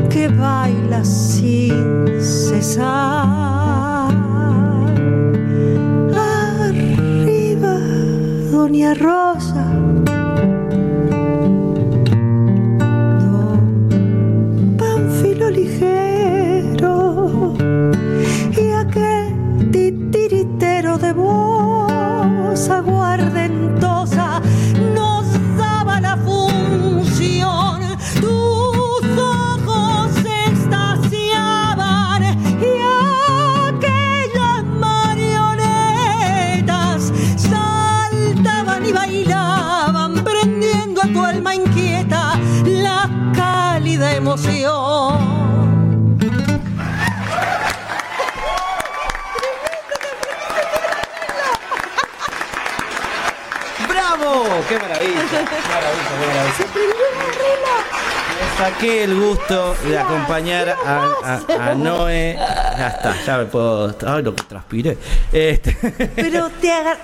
que baila sin cesar. Arriba doña Rosa Saqué el gusto de acompañar a, a- a Noé. Ya está, ya me puedo. Ay, lo que transpiré. Este. Pero te agar...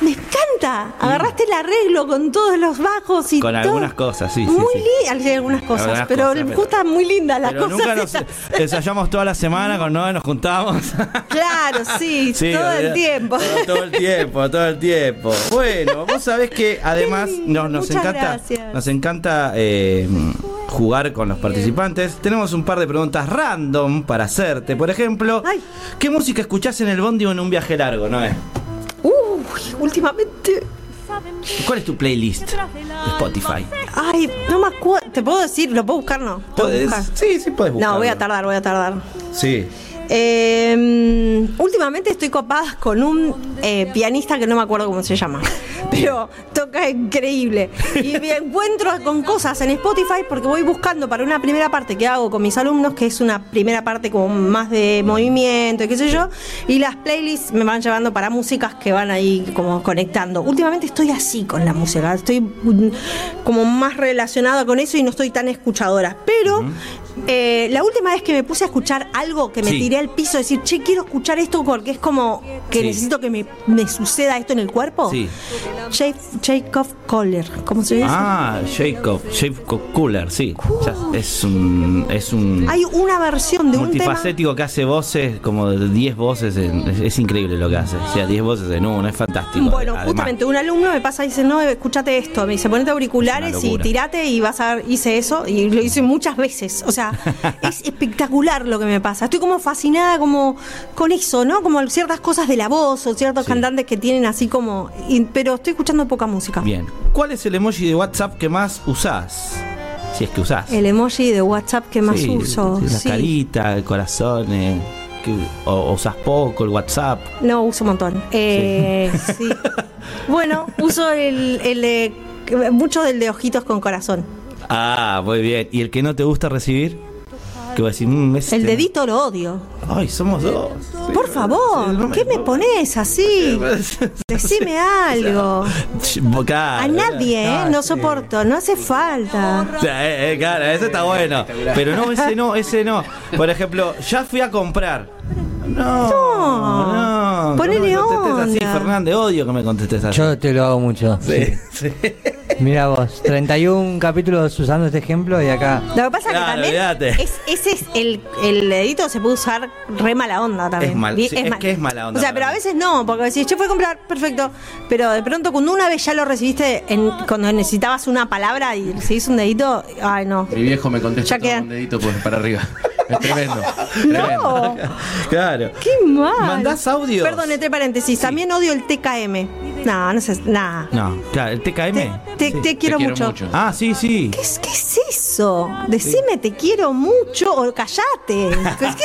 Me encanta. Agarraste el arreglo con todos los bajos y Con todo. algunas cosas, sí, sí. muy sí. linda, hay algunas cosas, Algunas pero cosas, me pero- gusta muy linda las Pero cosas. nunca nos ensayamos toda la semana con Noé, nos juntábamos. <laughs> Claro, sí, <laughs> Sí, todo el tiempo. Todo, todo el tiempo, todo el tiempo. Bueno, vos sabés que además nos, nos encanta, gracias. nos encanta eh, jugar con los participantes. Tenemos un par de preguntas random para hacerte. Por ejemplo, ¿qué música escuchás en el bondi o en un viaje largo, Noé? Uy, últimamente. ¿Cuál es tu playlist de Spotify? Ay, no me acuerdo. ¿Te puedo decir? ¿Lo puedo buscar? No. ¿Puedo ¿Podés? buscar? Sí, sí, puedes buscarlo. No, voy a tardar, voy a tardar. Sí. Eh, últimamente estoy copada con un eh, pianista que no me acuerdo cómo se llama, <laughs> pero toca increíble. Y me encuentro con cosas en Spotify porque voy buscando para una primera parte que hago con mis alumnos, que es una primera parte como más de movimiento y qué sé yo, y las playlists me van llevando para músicas que van ahí como conectando. Últimamente estoy así con la música, estoy mm, como más relacionada con eso y no estoy tan escuchadora, pero... eh, la última vez que me puse a escuchar algo que me Sí. tiré al piso, decir, che, quiero escuchar esto porque es como que Sí. necesito que me, me suceda esto en el cuerpo. Sí. Jacob Kohler, ¿cómo se dice? Ah, Jacob, Jacob Cooler, sí. Es un es un Hay una versión de un multifacético que hace voces, como de 10 voces, en- es, es increíble lo que hace. O sea, 10 voces en uno, es fantástico. Bueno, Además, justamente un alumno me pasa y dice, no, escúchate esto. Me dice, ponete auriculares y tirate y vas a ver, hice eso y lo hice muchas veces. O sea, <laughs> es espectacular lo que me pasa. Estoy como fascinada como con eso, ¿no? Como ciertas cosas de la voz o ciertos cantantes que tienen así como... y- pero estoy escuchando poca música. Bien. ¿Cuál es el emoji de WhatsApp que más usás? Si es que usás. El emoji de WhatsApp que más Sí, uso. La sí. carita, el corazón, eh, que- o, usás poco el WhatsApp. No, uso un montón. Eh, sí. Bueno, uso el, el de- mucho del de ojitos con corazón. Ah, muy bien. ¿Y el que no te gusta recibir? Que va a decir, mm, este- El dedito lo odio. Ay, somos dos. Por favor, ¿qué me pones así? <laughs> Decime <laughs> algo. A nadie, ¿eh? No soporto, no hace falta. Eh, eh, claro, ese está bueno. Pero no, ese no, ese no. Por ejemplo, ya fui a comprar. No, no. ponele no me contestes así, onda. Fernández, odio que me contestes así. Yo te lo hago mucho. Sí, <laughs> Mira vos, 31 capítulos usando este ejemplo y acá. Lo que pasa Claro, que también olvídate. es, ese es el, el dedito se puede usar re mala onda también. Es mal- sí, es que es mala onda O sea, pero a veces no, porque si yo fui a comprar, perfecto. Pero de pronto cuando una vez ya lo recibiste, en, cuando necesitabas una palabra y se hizo un dedito, ay no. Mi viejo me contesta Ya todo quedan. con dedito por- para arriba. <laughs> Es <laughs> tremendo. No, Claro. qué mal. ¿Mandás audios? Perdón, entre paréntesis, también odio el TKM. No, no sé, nada. No, claro, el TKM. Te, te quiero, mucho. Ah, sí, sí. ¿Qué es, qué es eso? Decime te quiero mucho o callate. Es que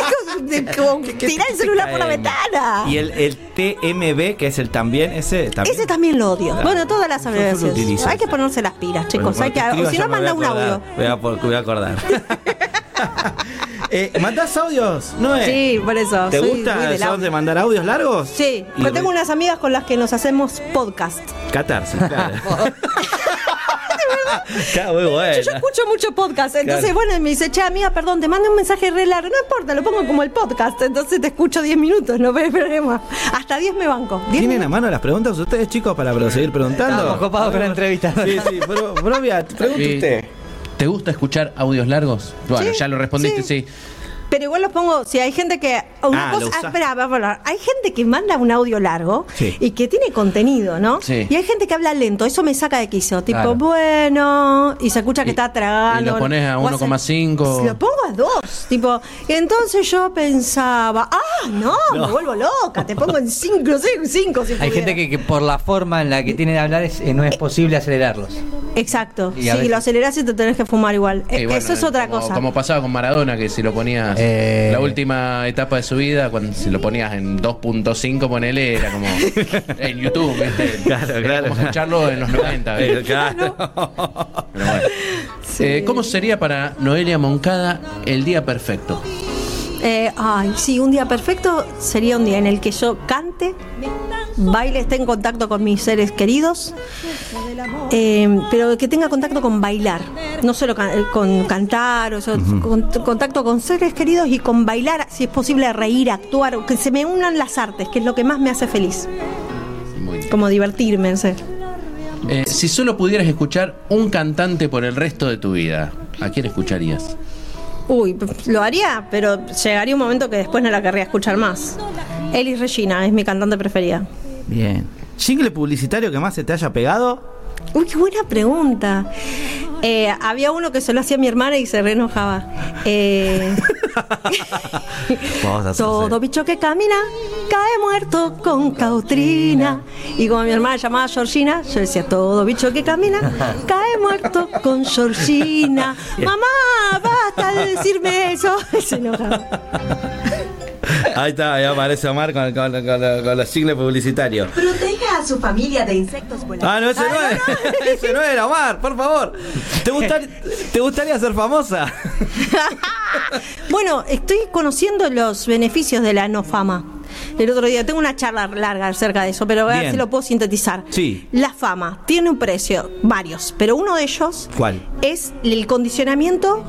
es como tirar el celular por la TKM? ventana. Y el, el TMB, que es el también, ese también. Ese también lo odio. Claro. Bueno, todas las Yo lo abreviaciones. utilizo, Hay que ponerse las pilas, chicos. Bueno, Hay que, cuando te o si escriba no, ya me manda un voy a audio. acordar. Voy a, por- voy a acordar. <laughs> <laughs> eh, ¿Mandás audios? ¿No es? Sí, por eso. ¿Te soy gusta muy del sos audio. de mandar audios largos? Sí, Y yo tengo unas amigas con las que nos hacemos podcast. Catarsis, <laughs> claro. Claro, muy bueno. Yo, yo escucho mucho podcast, entonces Claro. bueno, me dice, che, amiga, perdón, te mando un mensaje re largo, no importa, lo pongo como el podcast, entonces te escucho 10 minutos, no hay problema. Hasta 10 me banco. 10 ¿Tienen a mano las preguntas ustedes, chicos, para seguir preguntando? Estamos copados con la entrevista. Sí, sí, pero, Brovia, pregunte Sí. usted. ¿Te gusta escuchar audios largos? Bueno, Sí, ya lo respondiste, sí. Pero igual los pongo, si hay gente que. Una Ah, cosa, usás. espera, vamos a hablar. Hay gente que manda un audio largo Sí. y que tiene contenido, ¿no? Sí. Y hay gente que habla lento, eso me saca de quicio. Tipo, Claro. bueno, y se escucha que está tragando. Y lo pones a o hace- 1,5. Lo pongo a dos. Tipo, y entonces yo pensaba, ah, no, No. me vuelvo loca, te pongo en <laughs> cinco, cinco, cinco. si Hay pudiera. gente que, que por la forma en la que tiene de hablar es, eh, no es posible acelerarlos. Exacto. A Sí, lo acelerás y te tenés que fumar igual. Eh, bueno, eso es otra como, cosa. Como pasaba con Maradona, que si lo ponías Eh. la última etapa de su vida, cuando si lo ponías en 2.5, ponele, era como <laughs> en YouTube, ¿viste? Claro, Era claro. como escucharlo en los 90, <laughs> ¿viste? Claro. Pero bueno. Eh, ¿Cómo sería para Noelia Moncada el día perfecto? Eh, ay, sí, un día perfecto sería un día en el que yo cante, baile, esté en contacto con mis seres queridos, eh, pero que tenga contacto con bailar, no solo eh, con cantar, o sea, con- contacto con seres queridos y con bailar, si es posible reír, actuar, que se me unan las artes, que es lo que más me hace feliz, como divertirme, en ser. Eh, si solo pudieras escuchar un cantante por el resto de tu vida, ¿a quién escucharías? Uy, lo haría, pero llegaría un momento que después no la querría escuchar más. Elis Regina es mi cantante preferida. Bien. ¿Jingle publicitario que más se te haya pegado? Uy, qué buena pregunta. Eh, había uno que se lo hacía mi hermana y se re enojaba. Eh, <laughs> todo bicho que camina cae muerto con cautrina. Y como mi hermana llamaba Georgina, yo decía, todo bicho que camina cae muerto con Georgina. Mamá, basta de decirme eso. <laughs> Se enojaba. Ahí está, ahí aparece Omar con, con- con- con los jingles publicitarios. A su familia de insectos voladores. Ah, no, ese no, es. <laughs> ese no era, Omar, por favor. ¿Te, gustar- ¿Te gustaría ser famosa? <laughs> Bueno, estoy conociendo los beneficios de la no fama. El otro día tengo una charla larga acerca de eso, pero a ver si lo puedo sintetizar. Sí. La fama tiene un precio, varios, pero uno de ellos ¿Cuál? Es el condicionamiento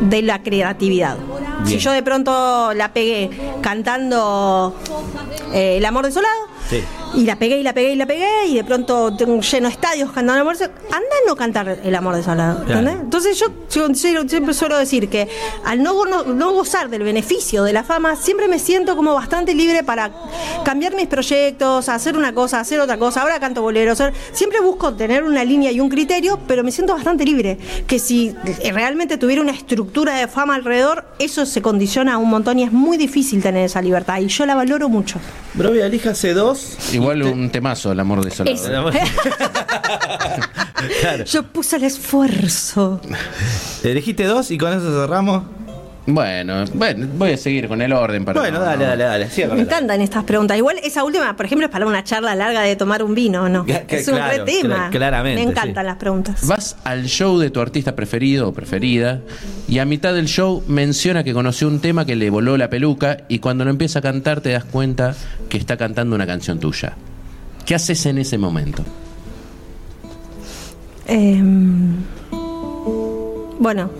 de la creatividad. Si yo de pronto la pegué cantando eh, El amor desolado, Sí. y la pegué y la pegué y la pegué y de pronto tengo lleno de estadios cantando el amor desolado, anda a no cantar el amor desolado. Entonces yo, yo siempre- siempre suelo decir que al no, no, no gozar del beneficio de la fama, siempre me siento como bastante libre para cambiar mis proyectos, hacer una cosa, hacer otra cosa. Ahora canto boleros. Siempre busco tener una línea y un criterio, pero me siento bastante libre. Que si realmente tuviera una estructura de fama alrededor, eso se condiciona un montón y es muy difícil tener esa libertad. Y yo la valoro mucho. Brovia, elíjase dos. Igual un temazo, el amor desolado. Es- <laughs> Yo puse el esfuerzo. Elegiste dos y con eso cerramos. Bueno, bueno, voy a seguir con el orden para. Bueno, dale, dale, dale. Cierra. Me encantan estas preguntas. Igual esa última, por ejemplo, es para una charla larga de tomar un vino, ¿no? Que- es un claro, re tema. cla- claramente, Me encantan las preguntas. Vas al show de tu artista preferido o preferida y a mitad del show menciona que conoció un tema que le voló la peluca y cuando lo empieza a cantar te das cuenta que está cantando una canción tuya. ¿Qué haces en ese momento? Em, bueno,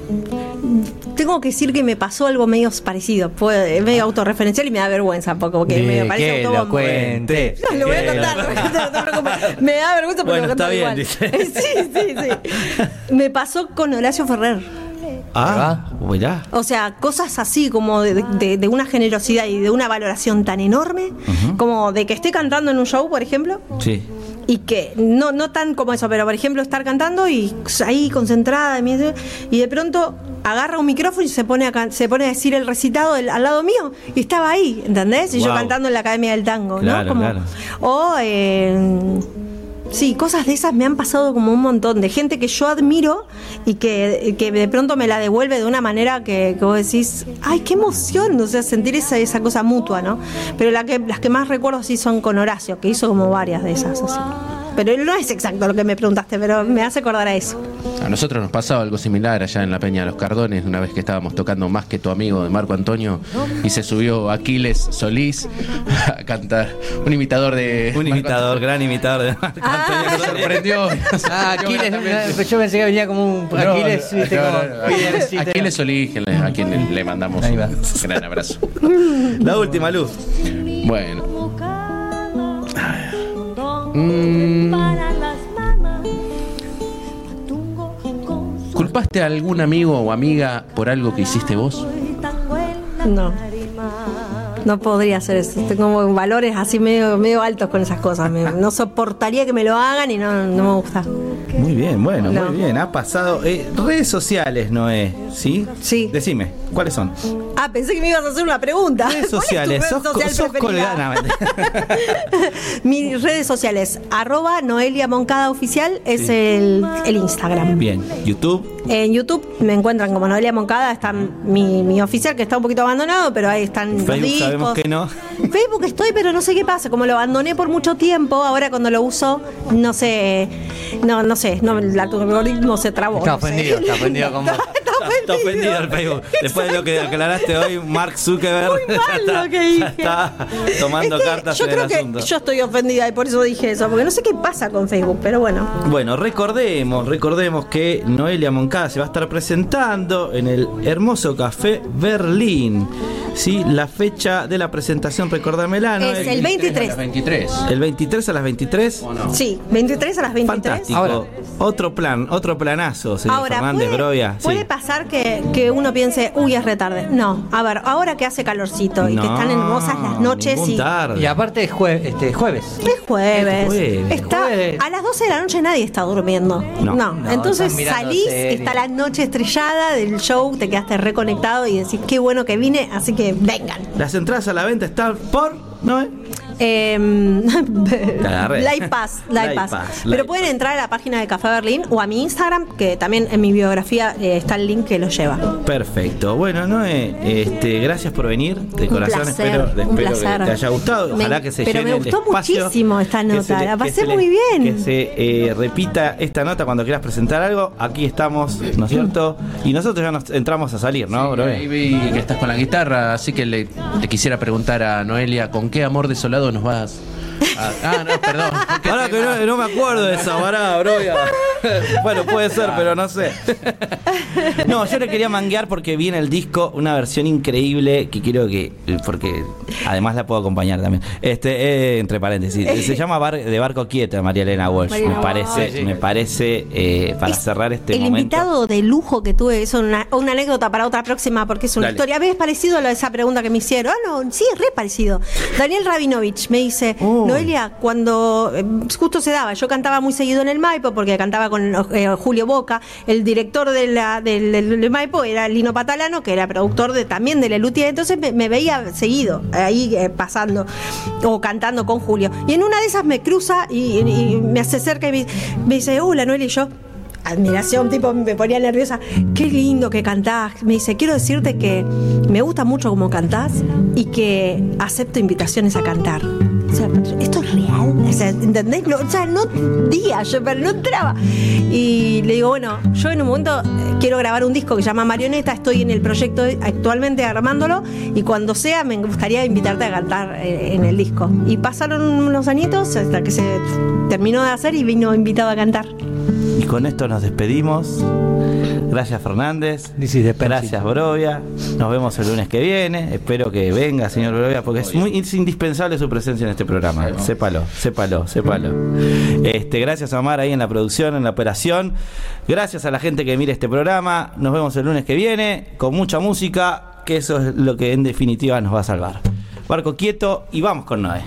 tengo que decir que me pasó algo medio parecido. Fue medio autorreferencial y me da vergüenza un poco, porque me parece que lo cuente. No, lo voy a contar, lo- <laughs> no te preocupes. <laughs> Me da vergüenza, pero Bueno, lo está bien, igual. dice. <laughs> Sí, sí, sí. Me pasó con Horacio Ferrer. Ah, mirá. O sea, cosas así como de, de- de una generosidad y de una valoración tan enorme, como de que esté cantando en un show, por ejemplo, Sí. Y que no, no tan como eso, pero por ejemplo estar cantando y ahí concentrada y de pronto agarra un micrófono y se pone a, se pone a decir el recitado del- al lado mío y estaba ahí, ¿entendés? Y yo cantando en la Academia del Tango, Claro, ¿no? Como- claro. O eh, sí, cosas de esas me han pasado como un montón de gente que yo admiro y que, que de pronto me la devuelve de una manera que, que vos decís, ay, qué emoción, o sea, sentir esa, esa cosa mutua, ¿no? Pero la que, las que más recuerdo sí son con Horacio, que hizo como varias de esas así. Pero no es exacto lo que me preguntaste, pero me hace acordar a eso. A nosotros nos pasaba algo similar allá en la Peña de los Cardones, una vez que estábamos tocando más que tu amigo de Marco Antonio y se subió Aquiles Solís <laughs> a cantar. Un imitador de. Un imitador, gran imitador de Marco Antonio. Me sorprendió. Ah, Aquiles, yo pensé que venía como un No, Aquiles, no, viste, no, como- no, Aquiles- Aquiles Solís, a quien le, le mandamos un gran abrazo. <laughs> La última luz. Bueno. Mm. ¿Culpaste a algún amigo o amiga por algo que hiciste vos? No. No podría hacer eso. Tengo valores así medio, medio altos con esas cosas. Me- no soportaría que me lo hagan y no, no me gusta. Muy bien, bueno, No. muy bien. Ha pasado. eh, redes sociales, Noé, ¿sí? Sí. Decime, ¿cuáles son? Ah, pensé que me ibas a hacer una pregunta. Redes ¿Cuál es tu sociales, red sos, social sos. <laughs> Mis redes sociales, arroba Noelia Moncada Oficial, es Sí. el, el Instagram. Bien, YouTube. En YouTube me encuentran como Noelia Moncada, está mi, mi oficial que está un poquito abandonado, pero ahí están los Facebook discos. sabemos que no. Facebook estoy, pero no sé qué pasa. Como lo abandoné por mucho tiempo, ahora cuando lo uso, no sé, no, no sé, no, el algoritmo se trabó. Está no sé. ofendido, está ofendido con vos. <laughs> Está Está ofendido el Facebook. Después de lo que aclaraste hoy, Mark Zuckerberg Muy <laughs> mal ya está, lo que dije. está tomando Es que cartas yo en el creo que asunto. yo estoy ofendida y por eso dije eso, porque no sé qué pasa con Facebook, pero bueno. Bueno, recordemos, recordemos que Noelia Moncada se va a estar presentando en el hermoso café Berlín. Sí, la fecha de la presentación, recordamela, ¿no? Es el 23. 23. El 23 a las 23. Sí, 23 a las 23. Fantástico. otro plan, otro planazo, señor Ahora, Fernández puede, Brovia. Sí. puede pasar que, que uno piense, uy, es retarde. No, a ver, ahora que hace calorcito y que están hermosas las noches y. tarde. Y aparte es jue- este, jueves. Es jueves. jueves. Está, a las 12 de la noche nadie está durmiendo. No. No. No, Entonces salís, series. está la noche estrellada del show, te quedaste reconectado y decís, qué bueno que vine, así que vengan. Las entradas a la venta están por. ¿No? Eh, <laughs> agarré. Live Pass, Live Live Pass. Pass, Pero pueden entrar a la página de Café Berlín o a mi Instagram, que también en mi biografía eh, está el link que lo lleva. Perfecto. Bueno, Noé, este, gracias por venir. De Un corazón placer, espero, un espero placer. que te haya gustado. Me- Ojalá que se pero llene me el gustó espacio, muchísimo esta nota, le- la pasé le- muy bien. Que se eh, repita esta nota cuando quieras presentar algo. Aquí estamos, ¿no es cierto? Y nosotros ya nos entramos a salir, ¿no, bro? Ahí vi que estás con la guitarra, así que le, le quisiera preguntar a Noelia, ¿con qué amor desolado nos vas? A- ah, no, perdón. Ahora que no, no me acuerdo de esa pará, bro. ya. <laughs> bueno, puede ser, pero no sé. No, yo le quería manguear porque viene el disco, una versión increíble que quiero que. Porque además la puedo acompañar también. Este, eh, entre paréntesis. Se llama Bar- De Barco Quieta, María Elena Walsh. María me parece, me parece eh, para Es cerrar este el momento. invitado de lujo que tuve es una, una anécdota para otra próxima porque es una Dale. historia. ¿Ves parecido a lo de esa pregunta que me hicieron? Ah, no, sí, es re parecido. Daniel Rabinovich me dice, Noelia, cuando eh, justo se daba, yo cantaba muy seguido en el Maipo porque cantaba con eh, Julio Boca, el director del, Maipo era Lino Patalano, que era productor de, también de Lelutier, entonces me, veía seguido ahí eh, pasando o cantando con Julio. Y en una de esas me cruza y, y me hace cerca y me, me dice, hola Noelia, y yo admiración, tipo, me ponía nerviosa. Qué lindo que cantás. Me dice, quiero decirte que me gusta mucho cómo cantás y que acepto invitaciones a cantar. O sea, esto es real. O ¿entendés? No, o sea, no día, yo, pero no entraba. Y le digo, bueno, yo en un momento eh, quiero grabar un disco que se llama Marioneta, estoy en el proyecto actualmente armándolo y cuando sea me gustaría invitarte a cantar eh, en el disco. Y pasaron unos añitos hasta que se terminó de hacer y vino invitado a cantar. Y con esto nos despedimos. Gracias Fernández. Gracias Brovia. Nos vemos el lunes que viene. Espero que venga, señor Brovia, porque es muy es indispensable su presencia en este programa. Sépalo, sépalo, sépalo. Este, gracias a Omar ahí en la producción, en la operación. Gracias a la gente que mira este programa. Nos vemos el lunes que viene con mucha música, que eso es lo que en definitiva nos va a salvar. Barco quieto y vamos con Noé.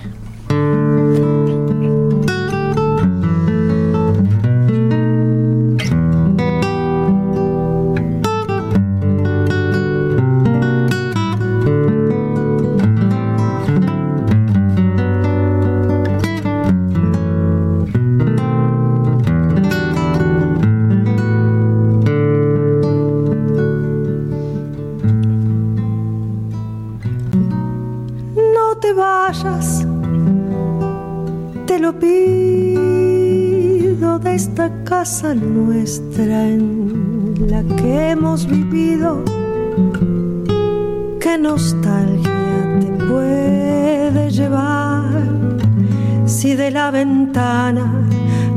En la que hemos vivido. ¿Qué nostalgia te puede llevar si de la ventana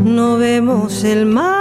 no vemos el mar?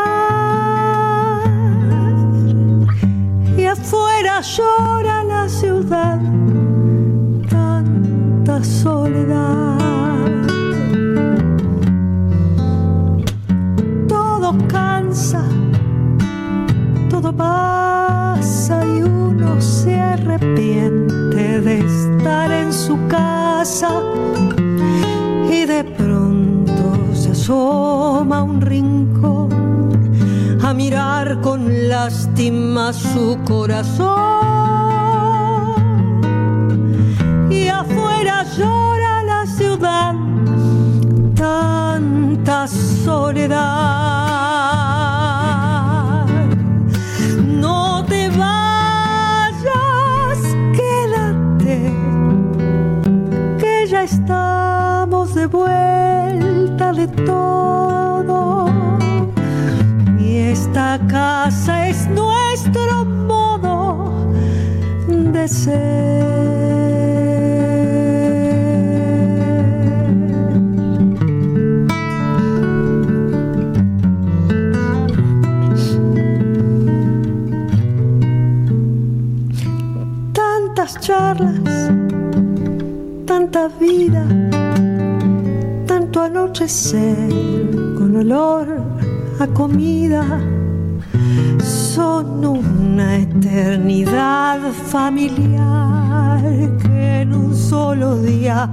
Son una eternidad familiar que en un solo día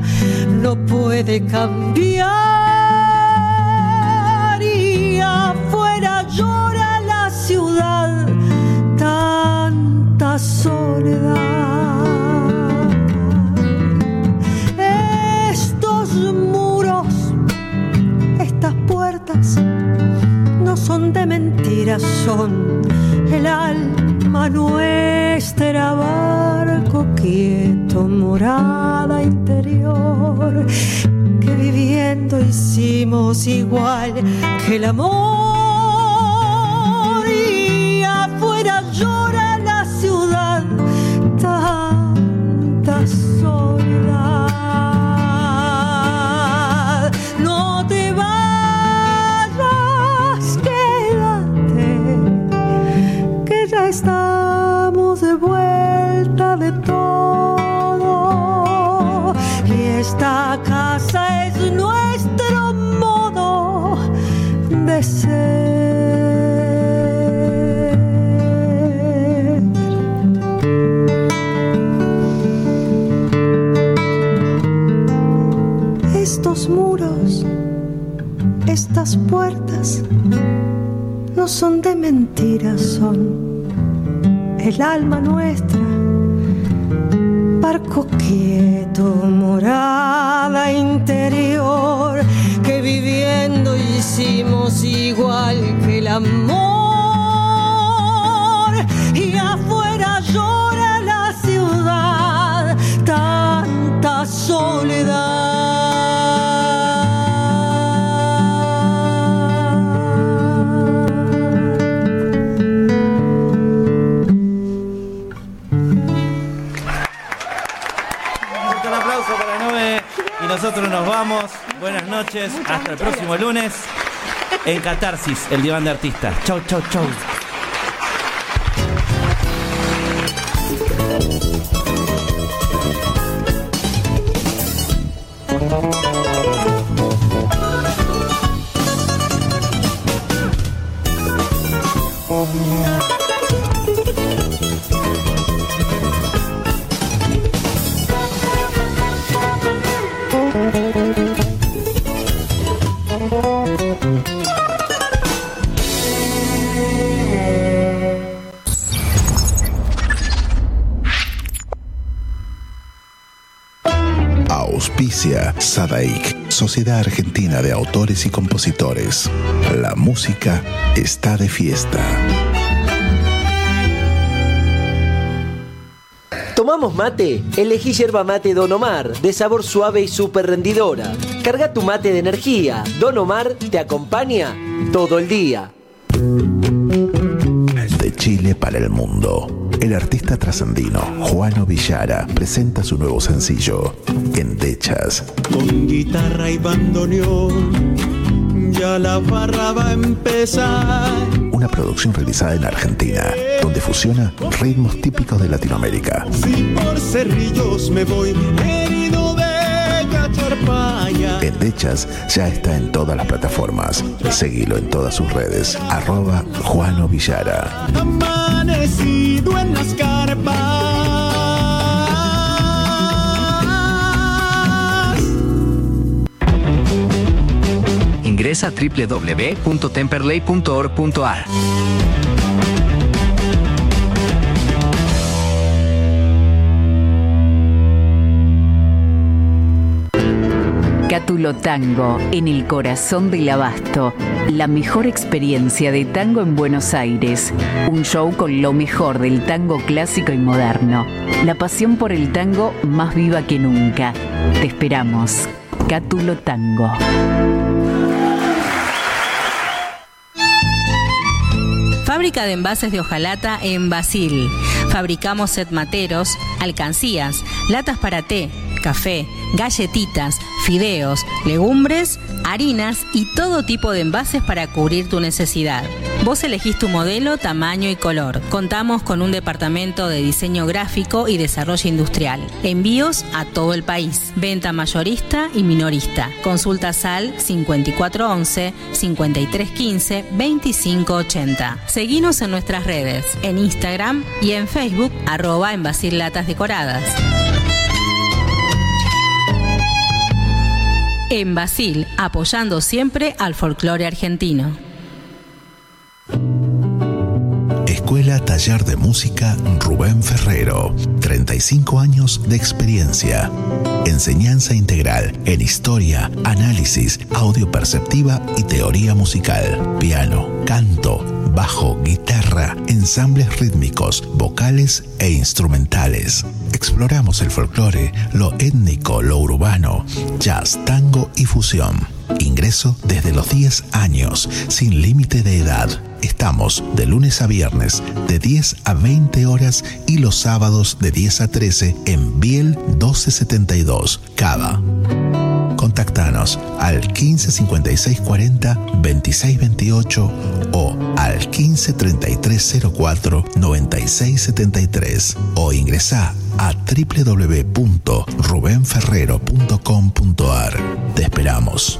no puede cambiar. Y afuera llora la ciudad tanta soledad. Estos muros estas puertas no son de mentiras, son el alma nuestra, barco quieto, morada interior, que viviendo hicimos igual que el amor Estos muros, estas puertas, no son de mentiras, son el alma nuestra. Barco quieto, morada interior, que viviendo hicimos igual que el amor. Y afuera llora la ciudad, tanta Fuerte el aplauso para Nove. Y nosotros nos vamos. Buenas noches. Hasta el próximo lunes. En Catarsis, el diván de artistas. Chau, chau, chau. Sadaik, Sociedad Argentina de Autores y Compositores. La música está de fiesta. ¿Tomamos mate? Elegí yerba mate Don Omar, de sabor suave y súper rendidora. Carga tu mate de energía. Don Omar te acompaña todo el día. De Chile para el mundo. El artista trascendino Juano Villara presenta su nuevo sencillo, Endechas. Con guitarra y bandoneón, ya la barra va a empezar. Una producción realizada en Argentina, donde fusiona ritmos típicos de Latinoamérica. Si por cerrillos me voy. Endechas ya está en todas las plataformas. Seguilo en todas sus redes. Arroba Juano Villara. Amanecido en las carpas. Ingresa a www.temperley.org.ar. Cátulo Tango, en el corazón del abasto. La mejor experiencia de tango en Buenos Aires. Un show con lo mejor del tango clásico y moderno. La pasión por el tango más viva que nunca. Te esperamos. Cátulo Tango. Fábrica de envases de hojalata en Basil. Fabricamos set materos, alcancías, latas para té, café, galletitas, fideos, legumbres, harinas y todo tipo de envases para cubrir tu necesidad. Vos elegís tu modelo, tamaño y color. Contamos con un departamento de diseño gráfico y desarrollo industrial. Envíos a todo el país. Venta mayorista y minorista. Consulta SAL 5411 5315 2580. Seguinos en nuestras redes, en Instagram y en Facebook, arroba en Latas Decoradas. En Basil, apoyando siempre al folclore argentino. Escuela Taller de Música Rubén Ferrero. 35 años de experiencia. Enseñanza integral en historia, análisis, audio perceptiva y teoría musical. Piano, canto, bajo, guitarra, ensambles rítmicos, vocales e instrumentales. Exploramos el folclore, lo étnico, lo urbano, jazz, tango y fusión. Ingreso desde los 10 años, sin límite de edad. Estamos de lunes a viernes de 10 a 20 horas y los sábados de 10 a 13 en Biel 1272, Cava. Contactanos al 15 56 40 26 28 o al 15 33 04 96 73 o ingresa a www.rubenferrero.com.ar. Te esperamos.